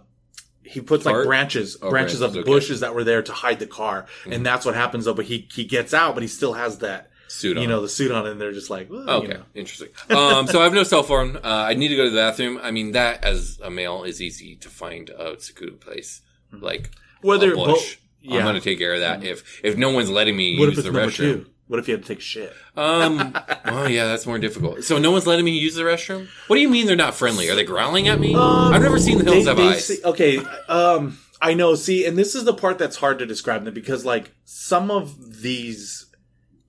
he puts Cart? like branches Oh, branches of okay. bushes that were there to hide the car and that's what happens though but he he gets out but he still has that Suit you know the suit on and they're just like well, you Okay, know. interesting. Um, so I have no cell phone. Uh, I need to go to the bathroom. I mean, that as a male is easy to find a secluded place, like Whether a bo- bush. yeah. I'm going to take care of that. If if no one's letting me what use the restroom, two what if you had to take a shit um, well, yeah, that's more difficult. So no one's letting me use the restroom. What do you mean they're not friendly? Are they growling at me? I've never seen the hills They- have they eyes. see- okay, um, I know. See, and this is the part that's hard to describe them because, like, some of these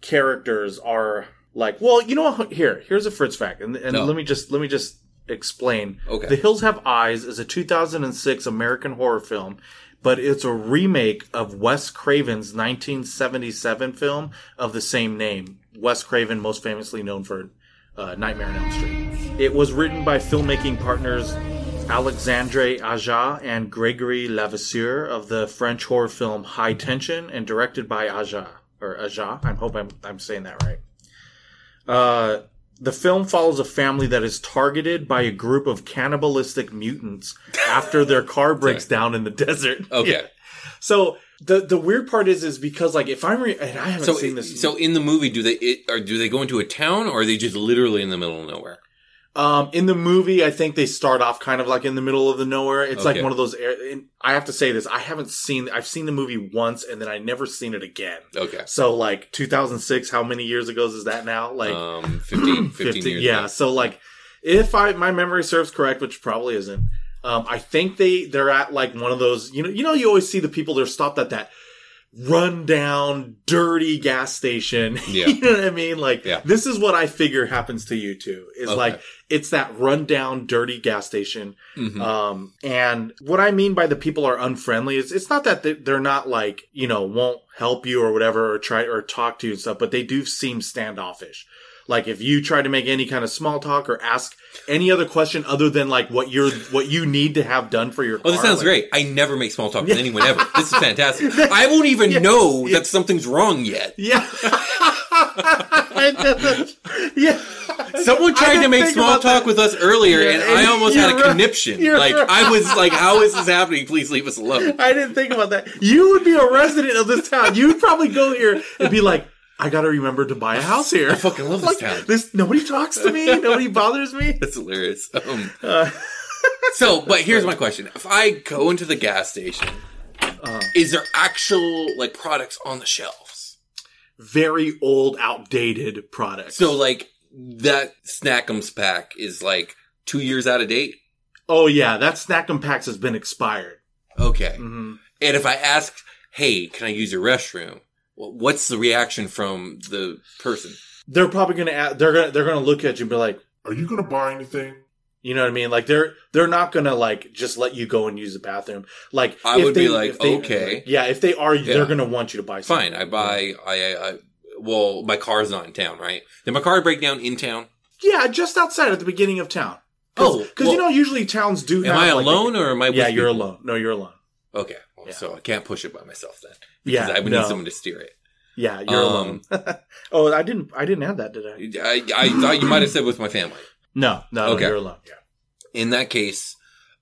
characters are like, well, you know, what? here, here's a Fritz fact, and, and No. let me just let me just explain. Okay. The Hills Have Eyes is a 2006 American horror film. But it's a remake of Wes Craven's 1977 film of the same name. Wes Craven, most famously known for uh, Nightmare on Elm Street. It was written by filmmaking partners Alexandre Aja and Gregory Levasseur of the French horror film High Tension and directed by Aja or Aja. I hope I'm, I'm saying that right. Uh, the film follows a family that is targeted by a group of cannibalistic mutants after their car breaks down in the desert. Okay. Yeah. So the the weird part is is because like if I'm re- and I haven't So, seen this so in the movie, do they it, or do they go into a town, or are they just literally in the middle of nowhere? Um, in the movie, I think they start off kind of like in the middle of the nowhere. It's like one of those. air- I have to say this: I haven't seen. I've seen the movie once, and then I never seen it again. Okay, So, like 2006, how many years ago is that now? Like um, 15, 15, 15. years. Yeah. ago. So, like, if I my memory serves correct, which probably isn't, um, I think they they're at like one of those. You know, you know, you always see the people they're stopped at that run down, dirty gas station. Yeah. you know what I mean? Like, Yeah. this is what I figure happens to you too. Is Okay. like it's that run down, dirty gas station. Mhm. Um, and what I mean by the people are unfriendly is it's not that they- they're not like, you know, won't help you or whatever or try or talk to you and stuff, but they do seem standoffish. Like if you try to make any kind of small talk or ask any other question other than like what you're, what you need to have done for your Oh, this sounds like- great. I never make small talk with anyone ever. This is fantastic. I won't even know that something's wrong yet. Yeah. yeah. Someone tried to make small talk that. with us earlier, Yeah, and and I almost had a right. conniption. You're Like right. I was like, "How is this happening? Please leave us alone." I didn't think about that. You would be a resident of this town. You would probably go here and be like, I gotta remember to buy a house here. I fucking love this Like, town. This nobody talks to me. Nobody bothers me. That's hilarious. Um, Uh, so, but here's my question: If I go into the gas station, Uh-huh. is there actual like products on the shelves? very old, outdated products. So, like that Snackums pack is like two years out of date. oh yeah, that Snackum Packs has been expired. Okay. hmm And if I asked, "Hey, can I use your restroom?" Wh- What's the reaction from the person? They're probably gonna add, they're gonna they're gonna look at you and be like, Are you gonna buy anything? you know what I mean? Like they're they're not gonna like just let you go and use the bathroom. Like I if would be like, they- okay. yeah. If they are, Yeah. they're gonna want you to buy. something. Fine, I buy. I, I, I well, my car's not in town, right? Did my car break down in town? Yeah, just outside at the beginning of town. Oh, because well- you know usually towns do. Am have, I like, alone or am I? yeah, with you're people? alone. No, you're alone. Okay, well, Yeah. so I can't push it by myself then. Yeah, Because I would no. need someone to steer it. Yeah, you're Um, alone. oh, I didn't. I didn't add that, did I? I, I thought you might have said with my family. No, no, Okay. no you're alone. Yeah. In that case,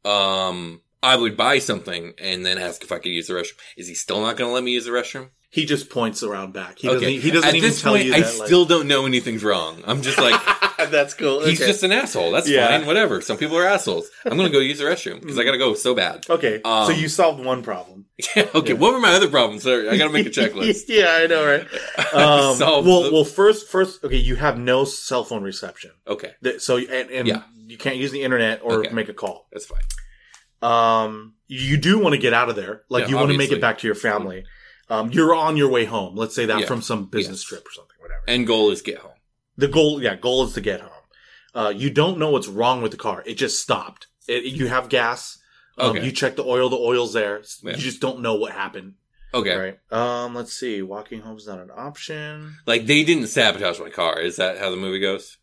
um, I would buy something and then ask if I could use the restroom. Is he still not going to let me use the restroom? He just points around back. He Okay. doesn't. He doesn't At even this tell point, you I that. like- still don't know anything's wrong. I'm just like, that's cool. he's Okay. just an asshole. That's Yeah. fine. Whatever. Some people are assholes. I'm gonna go use the restroom because I gotta go so bad. okay. so Um, you solved one problem. Yeah. okay. What were my other problems? Sorry, I gotta make a checklist. yeah, I know, right? Um, well, the- well, first, first, okay, you have no cell phone reception, Okay, That- so and, and Yeah. you can't use the internet or Okay. make a call. that's fine. Um, you do want to get out of there, like Yeah, you want to make it back to your family. Um, you're on your way home. Let's say that Yeah. from some business Yes. trip or something, whatever. End goal is get home. The goal, yeah, goal is to get home. Uh, you don't know what's wrong with the car. It just stopped. It, you have gas. Um, Okay. You check the oil. The oil's there. Yeah. You just don't know what happened. Okay. Right. Um. Let's see. Walking home is not an option. Like they didn't sabotage my car. Is that how the movie goes?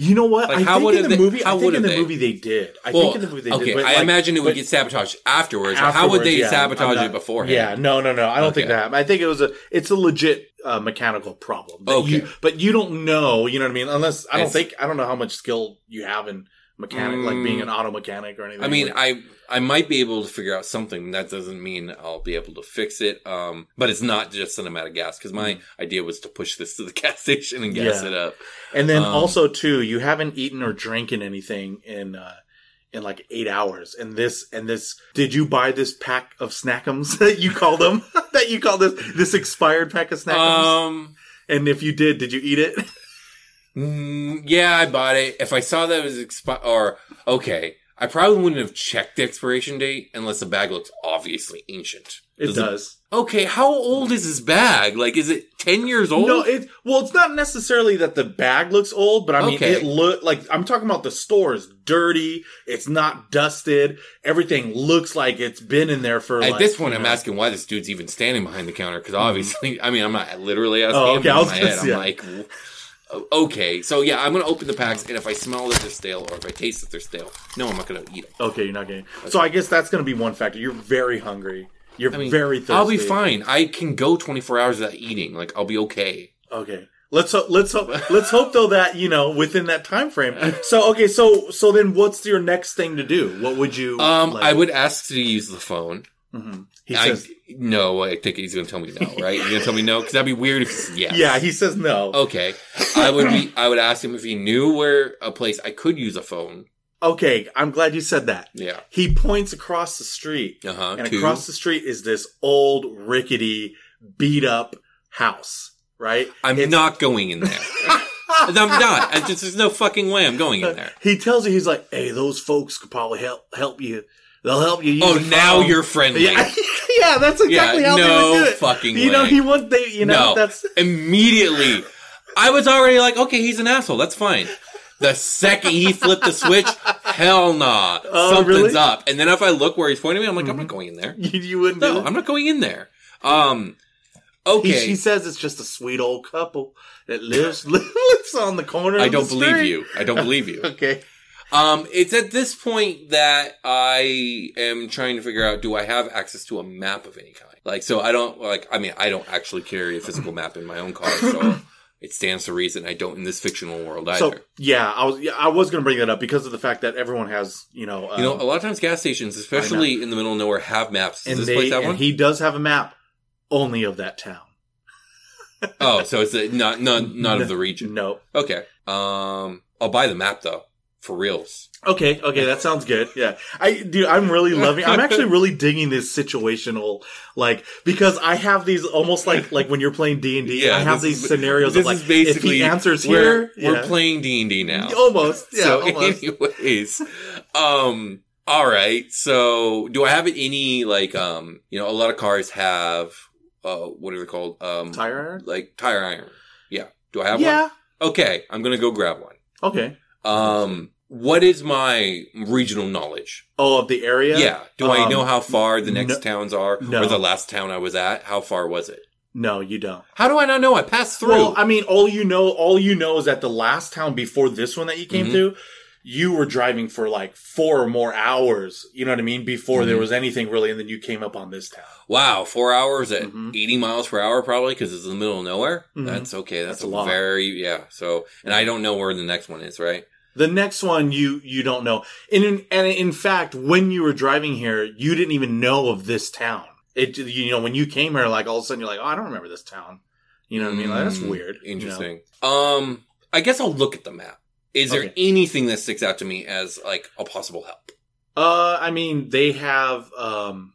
You know what? Like, I how think would in the they- movie. how I think in the they? movie they did. I well, think in the movie they okay. did. but, I like, imagine it would get sabotaged afterwards. How would they yeah, sabotage not- it beforehand? Yeah. No. No. No. I don't think Okay. that. I think it was a. It's a legit uh, mechanical problem. Okay. You, but you don't know. You know what I mean? Unless I don't It's- think I don't know how much skill you have in mechanic, like being an auto mechanic or anything. I mean, Like- I I might be able to figure out something. That doesn't mean I'll be able to fix it. Um, but it's not just an amount of gas because my idea was to push this to the gas station and gas Mm. Yeah. it up. And then Um, also too, you haven't eaten or drinking anything in uh in like eight hours. And this and this did you buy this pack of snackums that you call them? that you call this this expired pack of snackums? Um, and if you did, did you eat it? mm, yeah, I bought it. If I saw that it was expired, or okay, I probably wouldn't have checked the expiration date unless the bag looks obviously ancient. It does. Okay, how old is this bag? Like, is it ten years old? No, it well, it's not necessarily that the bag looks old, but I mean, Okay. it look like I'm talking about the store is dirty. It's not dusted. Everything looks like it's been in there for. At like, this point, I'm know- asking why this dude's even standing behind the counter because mm-hmm. obviously, I mean, I'm not literally oh, asking. Oh, him, okay, but I was head, say- I'm like, okay, so yeah, I'm gonna open the packs, and if I smell that they're stale or if I taste that they're stale, no, I'm not gonna eat them. Okay, you're not getting. So I guess that's to be one factor. You're very hungry. You're I mean, very thirsty. I'll be fine. I can go 24 hours without eating. Like, I'll be okay. Okay. Let's hope. Let's hope. let's hope though that you know within that time frame. So okay. So so then, what's your next thing to do? What would you? Um, like- I would ask to use the phone. Mhm. He I says, no, I think he's gonna tell me no, right? He's gonna tell me no because that'd be weird if yes. yeah. He says no. Okay, I would be. I would ask him if he knew where a place I could use a phone. Okay. I'm glad you said that. Yeah. He points across the street, Uh huh. and across the street is this old, rickety, beat up house. Right. I'm It's- not going in there. I'm not. I just, there's no fucking way I'm going in there. He tells you he's like, "Hey, those folks could probably help help you. They'll help you." Use Oh, now phone." you're friendly. Yeah, yeah, that's exactly Yeah, how they no would do it. fucking You know, way. he want they. You know, no, that's immediately. I was already like, okay, he's an asshole. That's fine. The second he flipped the switch, hell nah, Oh, something's really? up. And then if I look where he's pointing me, I'm like, I'm not going in there. you, you wouldn't No. I'm not going in there. Um, He, okay, she says it's just a sweet old couple that lives lives on the corner. I don't believe street. you. I don't believe you. Okay. Um, it's at this point that I am trying to figure out: Do I have access to a map of any kind? Like, so I don't like. I mean, I don't actually carry a physical map in my own car, so it stands to reason I don't in this fictional world either. So yeah, I was yeah, I was going to bring that up because of the fact that everyone has you know you know, um, a lot of times gas stations, especially in the middle of nowhere, have maps. Does and this they place have and one? he does have a map only of that town. oh, so it's a, not not not of the region. No. Okay. Um, I'll buy the map though, for reals. Okay, okay, that sounds good. Yeah. I dude, I'm really loving I'm actually really digging this situational like because I have these almost like like when you're playing D&D, Yeah, I have these is- scenarios This of like is basically if he answers we're, here, we're yeah. playing D and D now. almost. Yeah, so, almost. anyways, um, all right. So, do I have any like um, you know, a lot of cars have uh, what are they called? Um, Tire iron? like tire iron. Yeah. Do I have Yeah. one? Okay, I'm gonna go grab one. Okay. Um, what is my regional knowledge? Oh, of the area? Yeah. Do I Um, know how far the next no- towns are, no. or the last town I was at? How far was it? No, you don't. How do I not know? I passed through. Well, I mean, all you know, all you know is that the last town before this one that you came Mhm. through, you were driving for like four or more hours. You know what I mean? Before there Mhm. was anything really, and then you came up on this town. Wow, four hours at Mhm. 80 miles per hour, probably because it's in the middle of nowhere. Mhm. That's okay. That's, That's a a lot. very yeah. So, and I don't know where the next one is, right? The next one you you don't know, and in, and in fact, when you were driving here, you didn't even know of this town. it you know when you came here, like all of a sudden you're like, oh, I don't remember this town. You know what I mean? Like, that's Mm, weird. you know? Interesting. Um, I guess I'll look at the map. Is there Okay. anything that sticks out to me as like a possible help? Uh, I mean, they have um,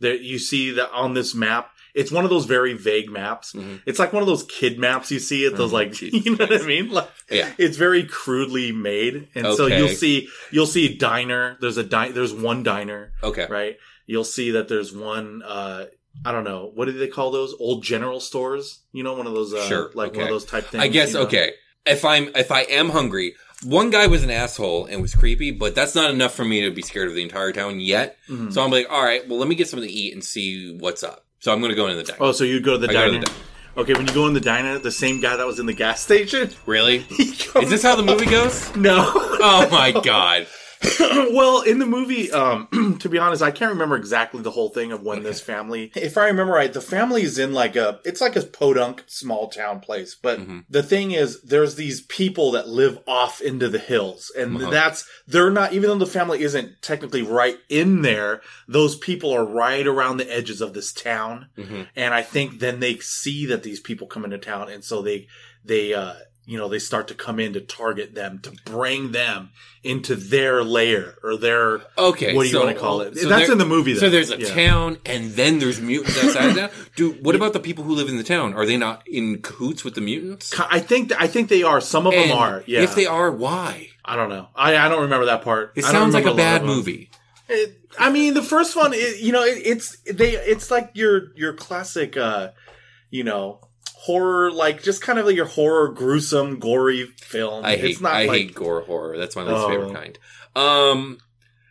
that you see that on this map. It's one of those very vague maps. Mhm. It's like one of those kid maps you see at those Oh, like Jesus you know what I mean? Like Yeah. it's very crudely made, and so you'll see you'll see diner. There's a di- there's one diner, Okay. right? You'll see that there's one. uh I don't know what do they call those old general stores? You know, one of those uh, Sure, like one of those type things. I guess you know? okay. If I'm if I am hungry, one guy was an asshole and was creepy, but that's not enough for me to be scared of the entire town yet. Mhm. So I'm like, all right, well, let me get something to eat and see what's up. So I'm going to go into the diner. Oh, so you go to the I go to diner. the diner. Okay, when you go in the diner, the same guy that was in the gas station. Really? Is this how the movie goes? No. Oh my god. well, in the movie, um, to be honest, I can't remember exactly the whole thing of when this family. If I remember right, the family is in like a, it's like a podunk small town place. But Mhm. the thing is, there's these people that live off into the hills, and Uh-huh. that's they're not. Even though the family isn't technically right in there, those people are right around the edges of this town. hmm And I think then they see that these people come into town, and so they they uh you know they start to come in to target them to bring them into their lair or their Okay. what do you so- want to call it? so That's in the movie. So there's a Yeah. town, and then there's mutants outside of that. Dude, what about the people who live in the town? Are they not in cahoots with the mutants? I think I think they are. Some of And them are. Yeah. If they are, why? I don't know. I I don't remember that part. It sounds like a lot bad movie. It, I mean, the first one, it, you know, it, it's they. It's like your your classic, uh, you know, horror, like just kind of like your horror, gruesome, gory film. I hate It's not I like, hate gore horror. That's my least Oh. favorite kind. Um,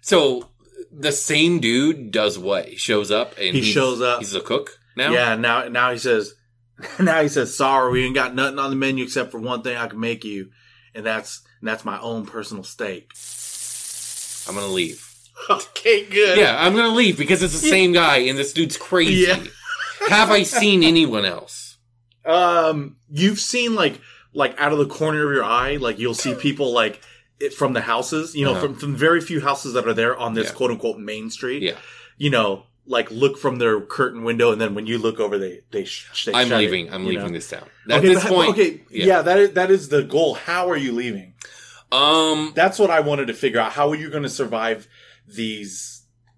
so the same dude does what? He shows up and He shows up. He's a cook now. Yeah, now now he says now he says, Sorry, we ain't got nothing on the menu except for one thing I can make you, and that's and that's my own personal steak. I'm gonna leave. okay, good. Yeah, I'm gonna leave because it's the same guy and this dude's crazy. Yeah. Have I seen anyone else? Um you've seen like like out of the corner of your eye, like you'll see people like it, from the houses, you know, Uh-huh. from from very few houses that are there on this Yeah. quote unquote main street. Yeah. You know, like look from their curtain window and then when you look over they they, sh- they I'm shut it, leaving. I'm leaving know? this town. At okay, this point, okay, yeah. yeah. that is that is the goal. How are you leaving? Um, That's what I wanted to figure out. How are you going to survive these,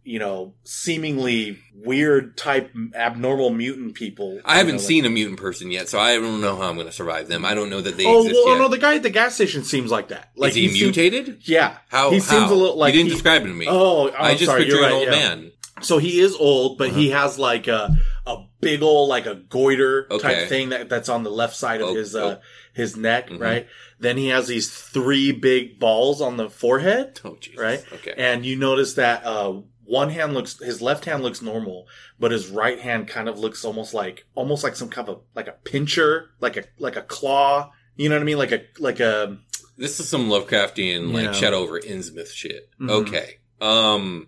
you know, seemingly weird type abnormal mutant people? I haven't know, like- seen a mutant person yet, so I don't know how I'm gonna survive them. I don't know that they Oh, exist well, no, the guy at the gas station seems like that. Like Is he, seems- mutated? yeah. How? He how? seems a little like you didn't he- describe it to me. Oh, I I'm just sorry, picture you're an right, old yeah. man. So he is old, but he has like a a big old like a goiter Okay. type thing that that's on the left side of Oh, his oh. uh his neck, Mhm. right? Then he has these three big balls on the forehead. Oh, Jesus. Right? Okay. And you notice that uh, one hand looks, his left hand looks normal, but his right hand kind of looks almost like, almost like some kind of like a pincher, like a like a claw. You know what I mean? Like a like a. This is some Lovecraftian, like Yeah. Shadow over Innsmouth shit. Mhm. Okay. Um.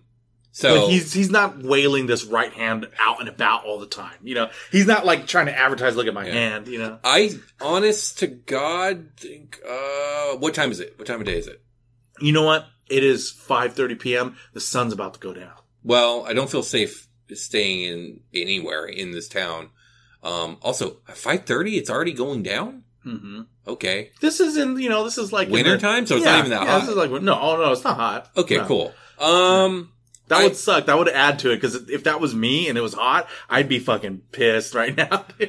So but he's he's not wailing this right hand out and about all the time. You know, he's not like trying to advertise. Look at my Yeah. hand. You know. I, honest to God, think. Uh, what time is it? What time of day is it? You know what? It is five thirty p.m. The sun's about to go down. Well, I don't feel safe staying in anywhere in this town. Um. Also, at five thirty, it's already going down. Mm-hmm. Okay. This is in you know this is like Winter the- time, so it's yeah, not even that yeah, hot. This is like no, oh no, it's not hot. Okay. No. Cool. Um. That I- would suck. That would add to it because if that was me and it was hot, I'd be fucking pissed right now.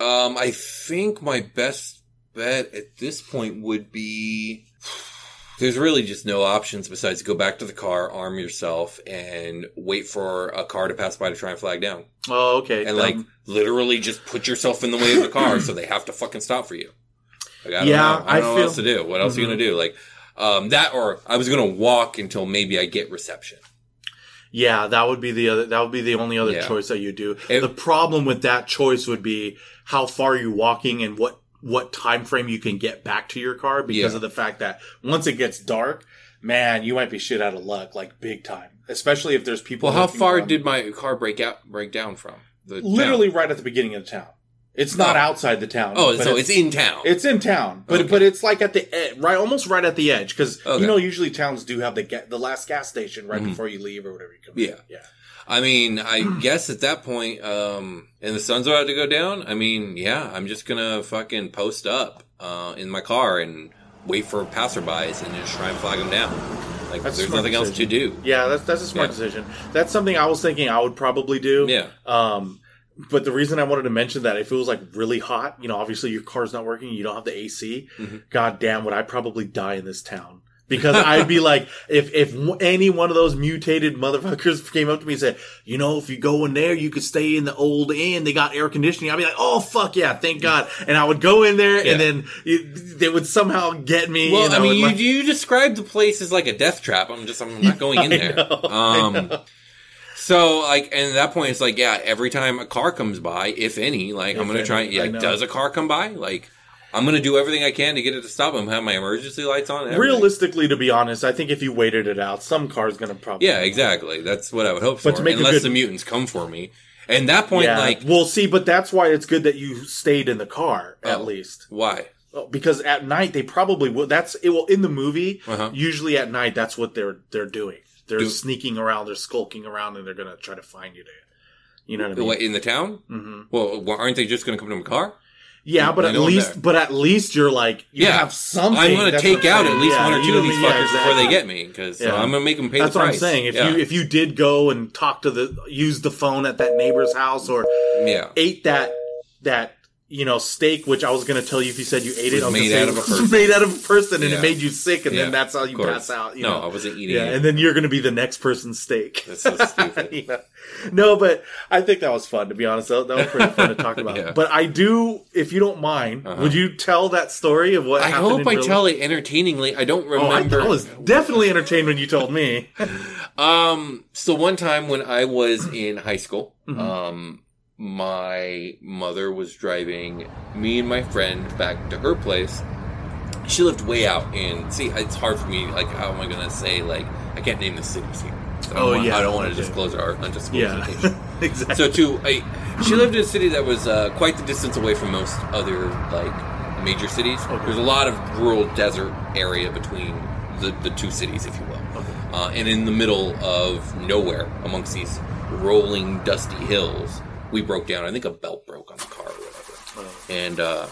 Um, I think my best bet at this point would be there's really just no options besides go back to the car, arm yourself, and wait for a car to pass by to try and flag down. oh, okay. And like literally just put yourself in the way of the car so they have to fucking stop for you. Like, I Yeah, know. I I don't know what else to do. What else are you gonna do? Like um, that, or I was gonna walk until maybe I get reception. yeah, that would be the other. That would be the only other Yeah. choice that you do. If- the problem with that choice would be how far you're walking and what what time frame you can get back to your car because Yeah. of the fact that once it gets dark, man, you might be shit out of luck, like big time. Especially if there's people. Well, how far around. did my car break out break down from? The town? Literally right at the beginning of the town. It's not Oh. outside the town. Oh, so it's, in town. It's in town, but Okay. but it's like at the ed- right, almost right at the edge, because Okay. you know usually towns do have the ga- the last gas station right Mhm. before you leave or whatever you come. Yeah. yeah. I mean, I guess at that point, um, and the sun's about to go down. I mean, yeah, I'm just gonna fucking post up uh, in my car and wait for passerbys and just try and flag them down. Like, That's there's nothing else to do. Yeah, that's that's a smart Yeah. decision. That's something I was thinking I would probably do. Yeah. Um, but the reason I wanted to mention that if it was like really hot, you know, obviously your car's not working, you don't have the AC. Mhm. God damn, would I probably die in this town? Because I'd be like, if if any one of those mutated motherfuckers came up to me and said, you know, if you go in there, you could stay in the old inn. They got air conditioning. I'd be like, oh fuck yeah, thank God. And I would go in there, Yeah. and then it, they would somehow get me. Well, and I mean, you, like- you described the place as like a death trap. I'm just, I'm not going in I there. know, I um, so like, and at that point, it's like, yeah, every time a car comes by, if any, like, I'm gonna try. any, Yeah, does a car come by? Like, I'm gonna do everything I can to get it to stop. I'm have my emergency lights on. everything. Realistically, to be honest, I think if you waited it out, some car's gonna probably. Yeah, exactly. That's what I would hope for. But to make unless good- the mutants come for me. And that point, Yeah. like, well, see, but that's why it's good that you stayed in the car at Oh. least, why? Because at night they probably will. That's it. Will in the movie. Uh-huh. Usually at night, that's what they're they're doing. They're Do- sneaking around. They're skulking around, and they're gonna try to find you. There, you know what I mean? In the town? hmm Well, aren't they just going to come to my car? Yeah, but at least, but at least you're like you Yeah. have something. I'm going to take out at least Yeah, one or two of these fuckers Yeah, before they get me, because Yeah. I'm going to make them pay That's the what price. I'm saying. If you if you did go and talk to the use the phone at that neighbor's house or yeah. ate that that you know steak, which I was going to tell you if you said you ate it, Was I was made say out of a person. made out of a person, and Yeah. it made you sick, and Yeah, then that's how you pass out. You no, know? I wasn't eating yeah, it. and then you're going to be the next person's steak. That's so stupid. You know? No, but I think that was fun. To be honest, that, that was pretty fun to talk about. Yeah. But I do, if you don't mind, Uh-huh. would you tell that story of what I hope I tell it entertainingly. I don't remember. Oh, I. I was definitely entertained when you told me. Um, so one time when I was in high school, Mhm. um, my mother was driving me and my friend back to her place. She lived way out in, see, it's hard for me, like, how am I going to say, like, I can't name the cities here. So I don't Oh, want, yeah, I don't want to disclose our undisclosed yeah, location. exactly. So to I, she lived in a city that was uh, quite the distance away from most other like major cities. Okay. There's a lot of rural desert area between the, the two cities, if you will, Okay. uh, and in the middle of nowhere amongst these rolling dusty hills, we broke down. I think a belt broke on the car or whatever, Oh. and uh,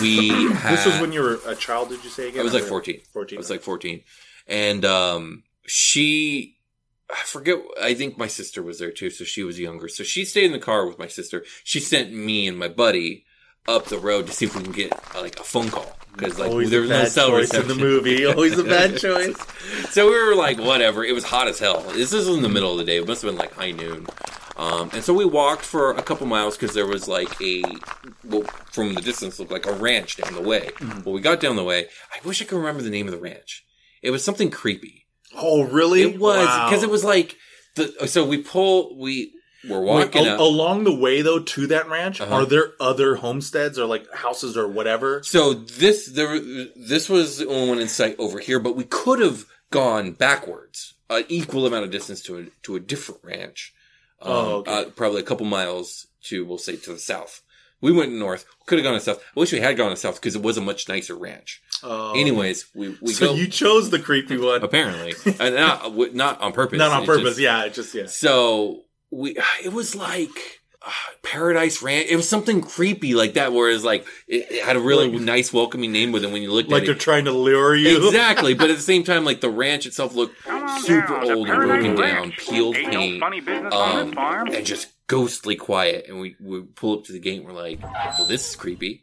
we had, This was when you were a child, did you say again? I was like 14. 14. I was like 14. And um she I forget I think my sister was there too, so she was younger. So she stayed in the car with my sister. She sent me and my buddy up the road to see if we can get uh, like a phone call because like Always there was no cell reception in the movie. Always a bad choice. so we were like, whatever. It was hot as hell. This is in the middle of the day. It must have been like high noon. Um, and so we walked for a couple miles because there was like a, well, from the distance, looked like a ranch down the way. Well, we got down the way. I wish I could remember the name of the ranch. It was something creepy. Oh, really? It was Wow. because it was like the. So we pull. We were Wait, walking al- up. along the way though to that ranch. Uh-huh. Are there other homesteads or like houses or whatever? So this there this was the only one in sight over here, but we could have gone backwards, an equal amount of distance to a to a different ranch. Um, Oh, okay. uh, probably a couple miles to we'll say to the south. We went north. Could have gone to south. I wish we had gone to south because it was a much nicer ranch. Oh, Anyways, we we so go you chose the creepy one, apparently and not not on purpose. not on It purpose. just- yeah, it just yeah. so we, it was like Paradise Ranch. It was something creepy like that, whereas like it, it had a really Like- nice, welcoming name with it when you looked Like at they're trying to lure you. Exactly, but at the same time, like the ranch itself looked super down old and Paradise broken down, peeled Ain't paint, no funny business on um, this farm. and just ghostly quiet. And we we pull up to the gate, and we're like, "Well, this is creepy."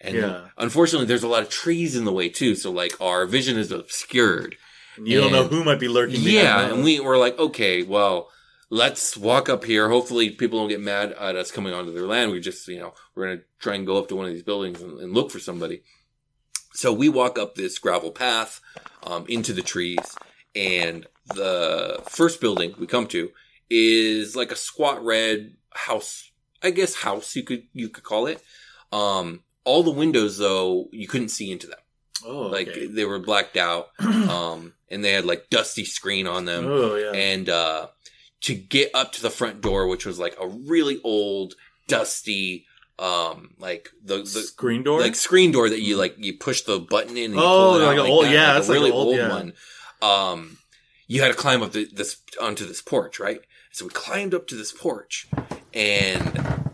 And Yeah. unfortunately, there's a lot of trees in the way too, so like our vision is obscured. You don't know who might be lurking. Yeah, and we were like, okay, well, let's walk up here. Hopefully, people don't get mad at us coming onto their land. We just, you know, we're gonna try and go up to one of these buildings and, and look for somebody. So we walk up this gravel path um, into the trees, and the first building we come to is like a squat red house. I guess house you could you could call it. Um, all the windows though you couldn't see into them oh, like okay. they were blacked out um and they had like dusty screen on them oh yeah. and uh to get up to the front door which was like a really old dusty um, like the, the Screen door. like screen door that you like you push the button in. And you Oh, pull it out like an old- that, yeah, like that's a like really old- old, yeah. one. Um, you had to climb up the, this onto this porch, right? So we climbed up to this porch, and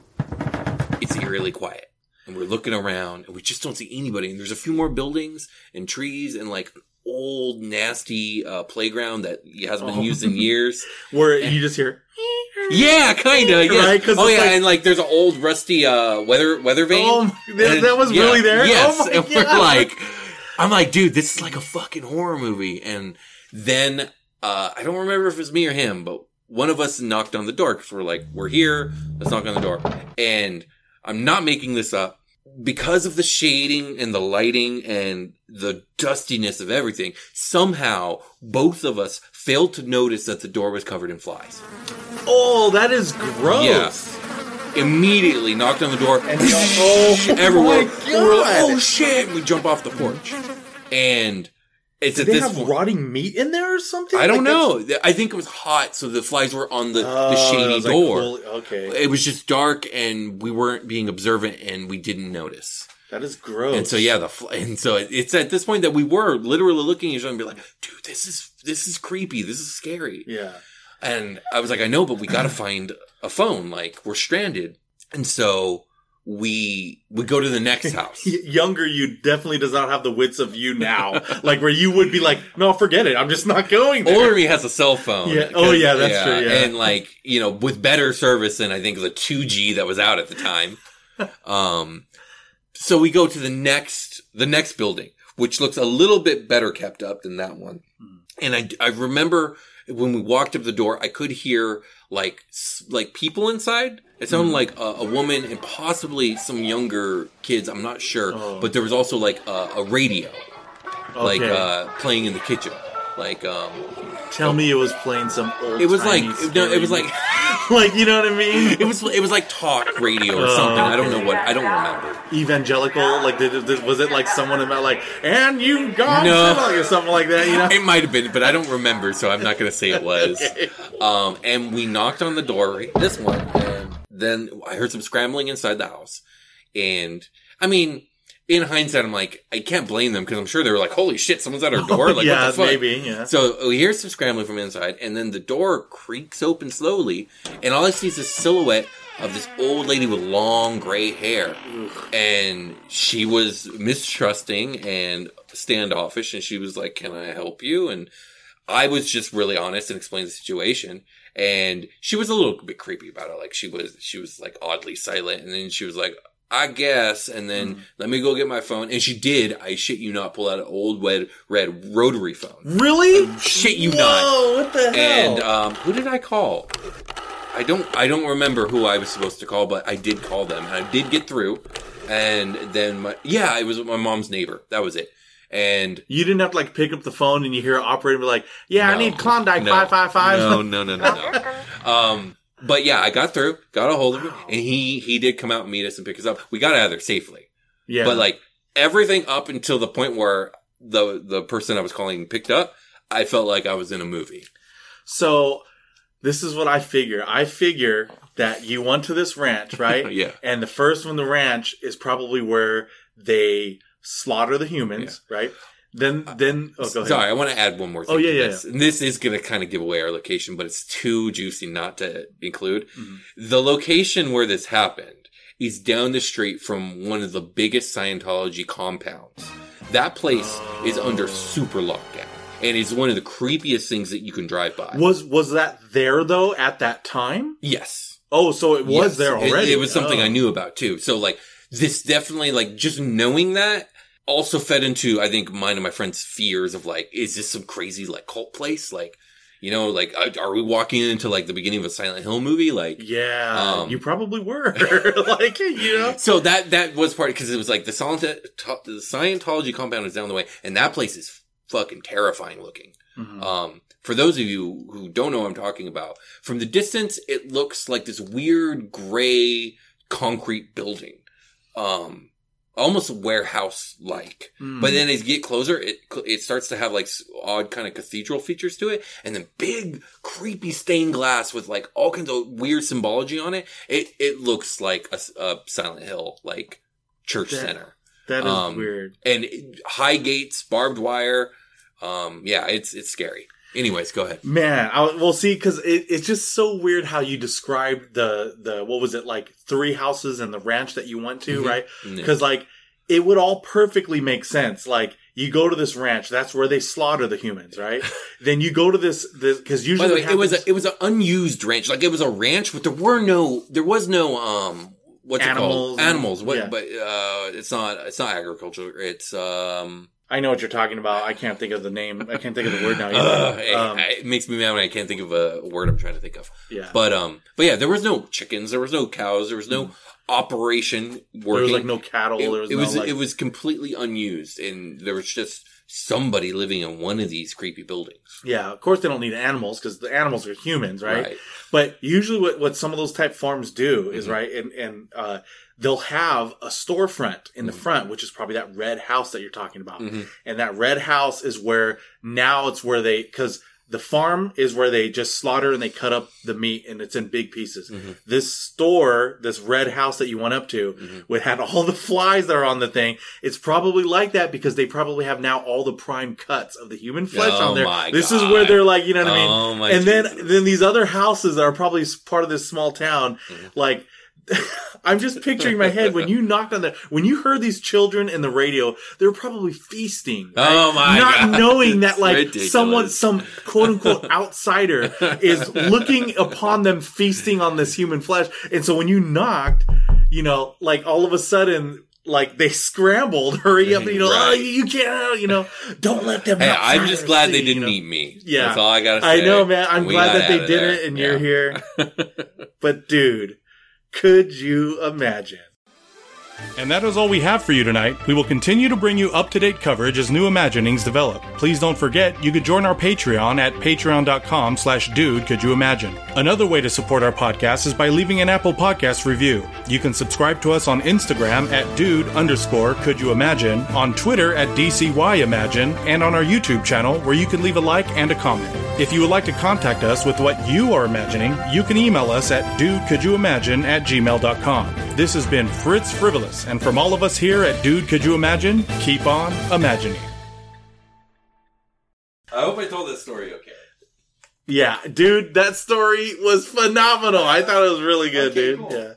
it's eerily quiet. And we're looking around, and we just don't see anybody. And there's a few more buildings and trees, and like old nasty uh, playground that hasn't been Oh. used in years. where you just hear. Yeah, kind of. Yeah. Right, oh yeah, like- and like there's an old rusty uh, weather weather vane. Oh, that, that was yeah, really there. Yes, Oh and we're like, I'm like, dude, this is like a fucking horror movie. And then uh, I don't remember if it was me or him, but one of us knocked on the door because we're like, we're here. Let's knock on the door. And I'm not making this up. Because of the shading and the lighting and the dustiness of everything, somehow both of us failed to notice that the door was covered in flies. oh, that is gross. Yeah. Immediately knocked on the door And oh, my We're like, oh shit! We jump off the porch, and it's Did they this have point. rotting meat in there or something? I don't Like, know. I think it was hot, so the flies were on the, that's- the Oh, shady like door. cool- okay, It was just dark, and we weren't being observant, and we didn't notice. that is gross. And so yeah, the fl- and so it's at this point that we were literally looking at each other and be like, "Dude, this is this is creepy. This is scary." yeah. And I was like, I know, but we got to find a phone. Like we're stranded. And so we we go to the next house. Younger you definitely does not have the wits of you now. like where you would be like, no, forget it. I'm just not going there. Older me has a cell phone. Yeah. Oh, yeah, that's true, yeah. And like, you know, with better service than I think the 2G that was out at the time. um, so we go to the next, the next building, which looks a little bit better kept up than that one. Hmm. And I, I remember when we walked up the door, I could hear like, like people inside. It sounded Hmm. like a, a woman and possibly some younger kids. I'm not sure, Oh. but there was also like a, a radio, like, uh, playing in the kitchen. Like, um, Tell me it was playing some old. it was like no, it was like like you know what I mean. it was it was like talk radio or Oh, something. I don't know what I don't remember. evangelical. Like did, did, was it like someone about like and you God No. or something like that? You know. It might have been, but I don't remember, so I'm not going to say it was. Okay. Um, and we knocked on the door, right, this one, and then I heard some scrambling inside the house. And I mean, in hindsight, I'm like, I can't blame them because I'm sure they were like, "Holy shit, someone's at our door!" Like, yeah, what the fuck? maybe. Yeah. So oh, we hear some scrambling from inside, and then the door creaks open slowly, and all I see is a silhouette of this old lady with long gray hair, and she was mistrusting and standoffish, and she was like, "Can I help you?" And I was just really honest and explained the situation, and she was a little bit creepy about it. Like she was, she was like oddly silent, and then she was like. I guess, and then let me go get my phone. And she did. I shit you not, pull out an old red, red rotary phone. Really? Shit you Whoa, not. what the hell? And um, who did I call? I don't I don't remember who I was supposed to call, but I did call them and I did get through. And then my yeah, it was my mom's neighbor. That was it. And you didn't have to like pick up the phone and you hear an operator be like, "Yeah, I need Klondike No. five five five. no, no, no, no, no. um, but yeah, I got through, got a hold of him, and he he did come out and meet us and pick us up. We got out of there safely. Yeah, But like everything up until the point where the the person I was calling picked up, I felt like I was in a movie. So this is what I figure. I figure that you went to this ranch, right? Yeah. And the first one, the ranch, is probably where they slaughter the humans, right? Then, then, oh, go ahead. Sorry, I want to add one more thing. Oh, yeah, yeah, this. And this is going to kind of give away our location, but it's too juicy not to include. Mhm. The location where this happened is down the street from one of the biggest Scientology compounds. That place is under super lockdown and is one of the creepiest things that you can drive by. Was was that there though at that time? Yes. Oh, so it was Yes. there It- already. It, was something Oh. I knew about too. So like this definitely like just knowing that also fed into I think mine and my friends' fears of like is this some crazy like cult place like you know like are- we walking into like the beginning of a Silent Hill movie like Yeah, Um, you probably were. like, you know. so that that was part because it was like the Scientology, the Scientology compound is down the way and that place is fucking terrifying looking. Mhm. Um, for those of you who don't know what I'm talking about, from the distance, it looks like this weird gray concrete building. Um, almost warehouse like. Hmm. But then as you get closer, it it starts to have like odd kind of cathedral features to it, and then big creepy stained glass with like all kinds of weird symbology on it. It it looks like a Silent Hill like church That- center, that is um, weird. and high gates, barbed wire. Um, yeah, it's it's scary. Anyways, go ahead. Man, I will see, because it, it's just so weird how you described the the what was it like three houses and the ranch that you went to, Mhm. right? Yeah. Because like it would all perfectly make sense. Like you go to this ranch, that's where they slaughter the humans, right? then you go to this this because By usually the way, what it was a, it was an unused ranch. Like it was a ranch, but there were no there was no um what's it Animals called animals. What? yeah. But uh, it's not it's not agriculture. It's um. I know what you're talking about. I can't think of the name. I can't think of the word now. Uh, either. it, Um, it makes me mad when I can't think of a word I'm trying to think of. yeah, But um, but yeah, there was no chickens, there was no cows, there was no operation working. Mm. there was like no cattle. it, there was it no, was like, it was completely unused, and there was just somebody living in one of these creepy buildings. yeah. Of course, they don't need animals because the animals are humans, right? Right. But usually, what, what some of those type farms do is Mhm. right, and and uh, they'll have a storefront in the Mhm. front, which is probably that red house that you're talking about. Mhm. And that red house is where now it's where they because the farm is where they just slaughter and they cut up the meat and it's in big pieces. Mhm. This store, this red house that you went up to, Mhm. would had all the flies that are on the thing. It's probably like that because they probably have now all the prime cuts of the human flesh Oh on there. This is where they're like, you know what I mean? Oh my and then Jesus. then these other houses that are probably part of this small town, Mhm. like I'm just picturing my head when you knocked on the when you heard these children in the radio, they were probably feasting. right? Oh my Not God. knowing that like ridiculous. someone, some quote unquote outsider is looking upon them feasting on this human flesh, and so when you knocked, you know, like all of a sudden. Like they scrambled, hurry up, you know, oh, Right. oh, you can't, you know, don't let them. Hey, I'm just glad they didn't you know? eat me. Yeah. That's all I gotta say. I know, man. I'm We glad that they did there. it and you're here. But dude, could you imagine? And that is all we have for you tonight. We will continue to bring you up to date coverage as new imaginings develop. Please don't forget you could join our Patreon at patreon.com slash dude could you imagine. Another way to support our podcast is by leaving an Apple Podcast review. You can subscribe to us on Instagram at dude underscore could you imagine, on Twitter at DCY imagine, and on our YouTube channel where you can leave a like and a comment. If you would like to contact us with what you are imagining, you can email us at dudecouldyoumagine at gmail.com. This has been Fritz Frivolous, and from all of us here at Dude Could You Imagine, keep on imagining. I hope I told this story okay. Yeah, dude, that story was phenomenal. I thought it was really good, Okay, dude. cool. Yeah.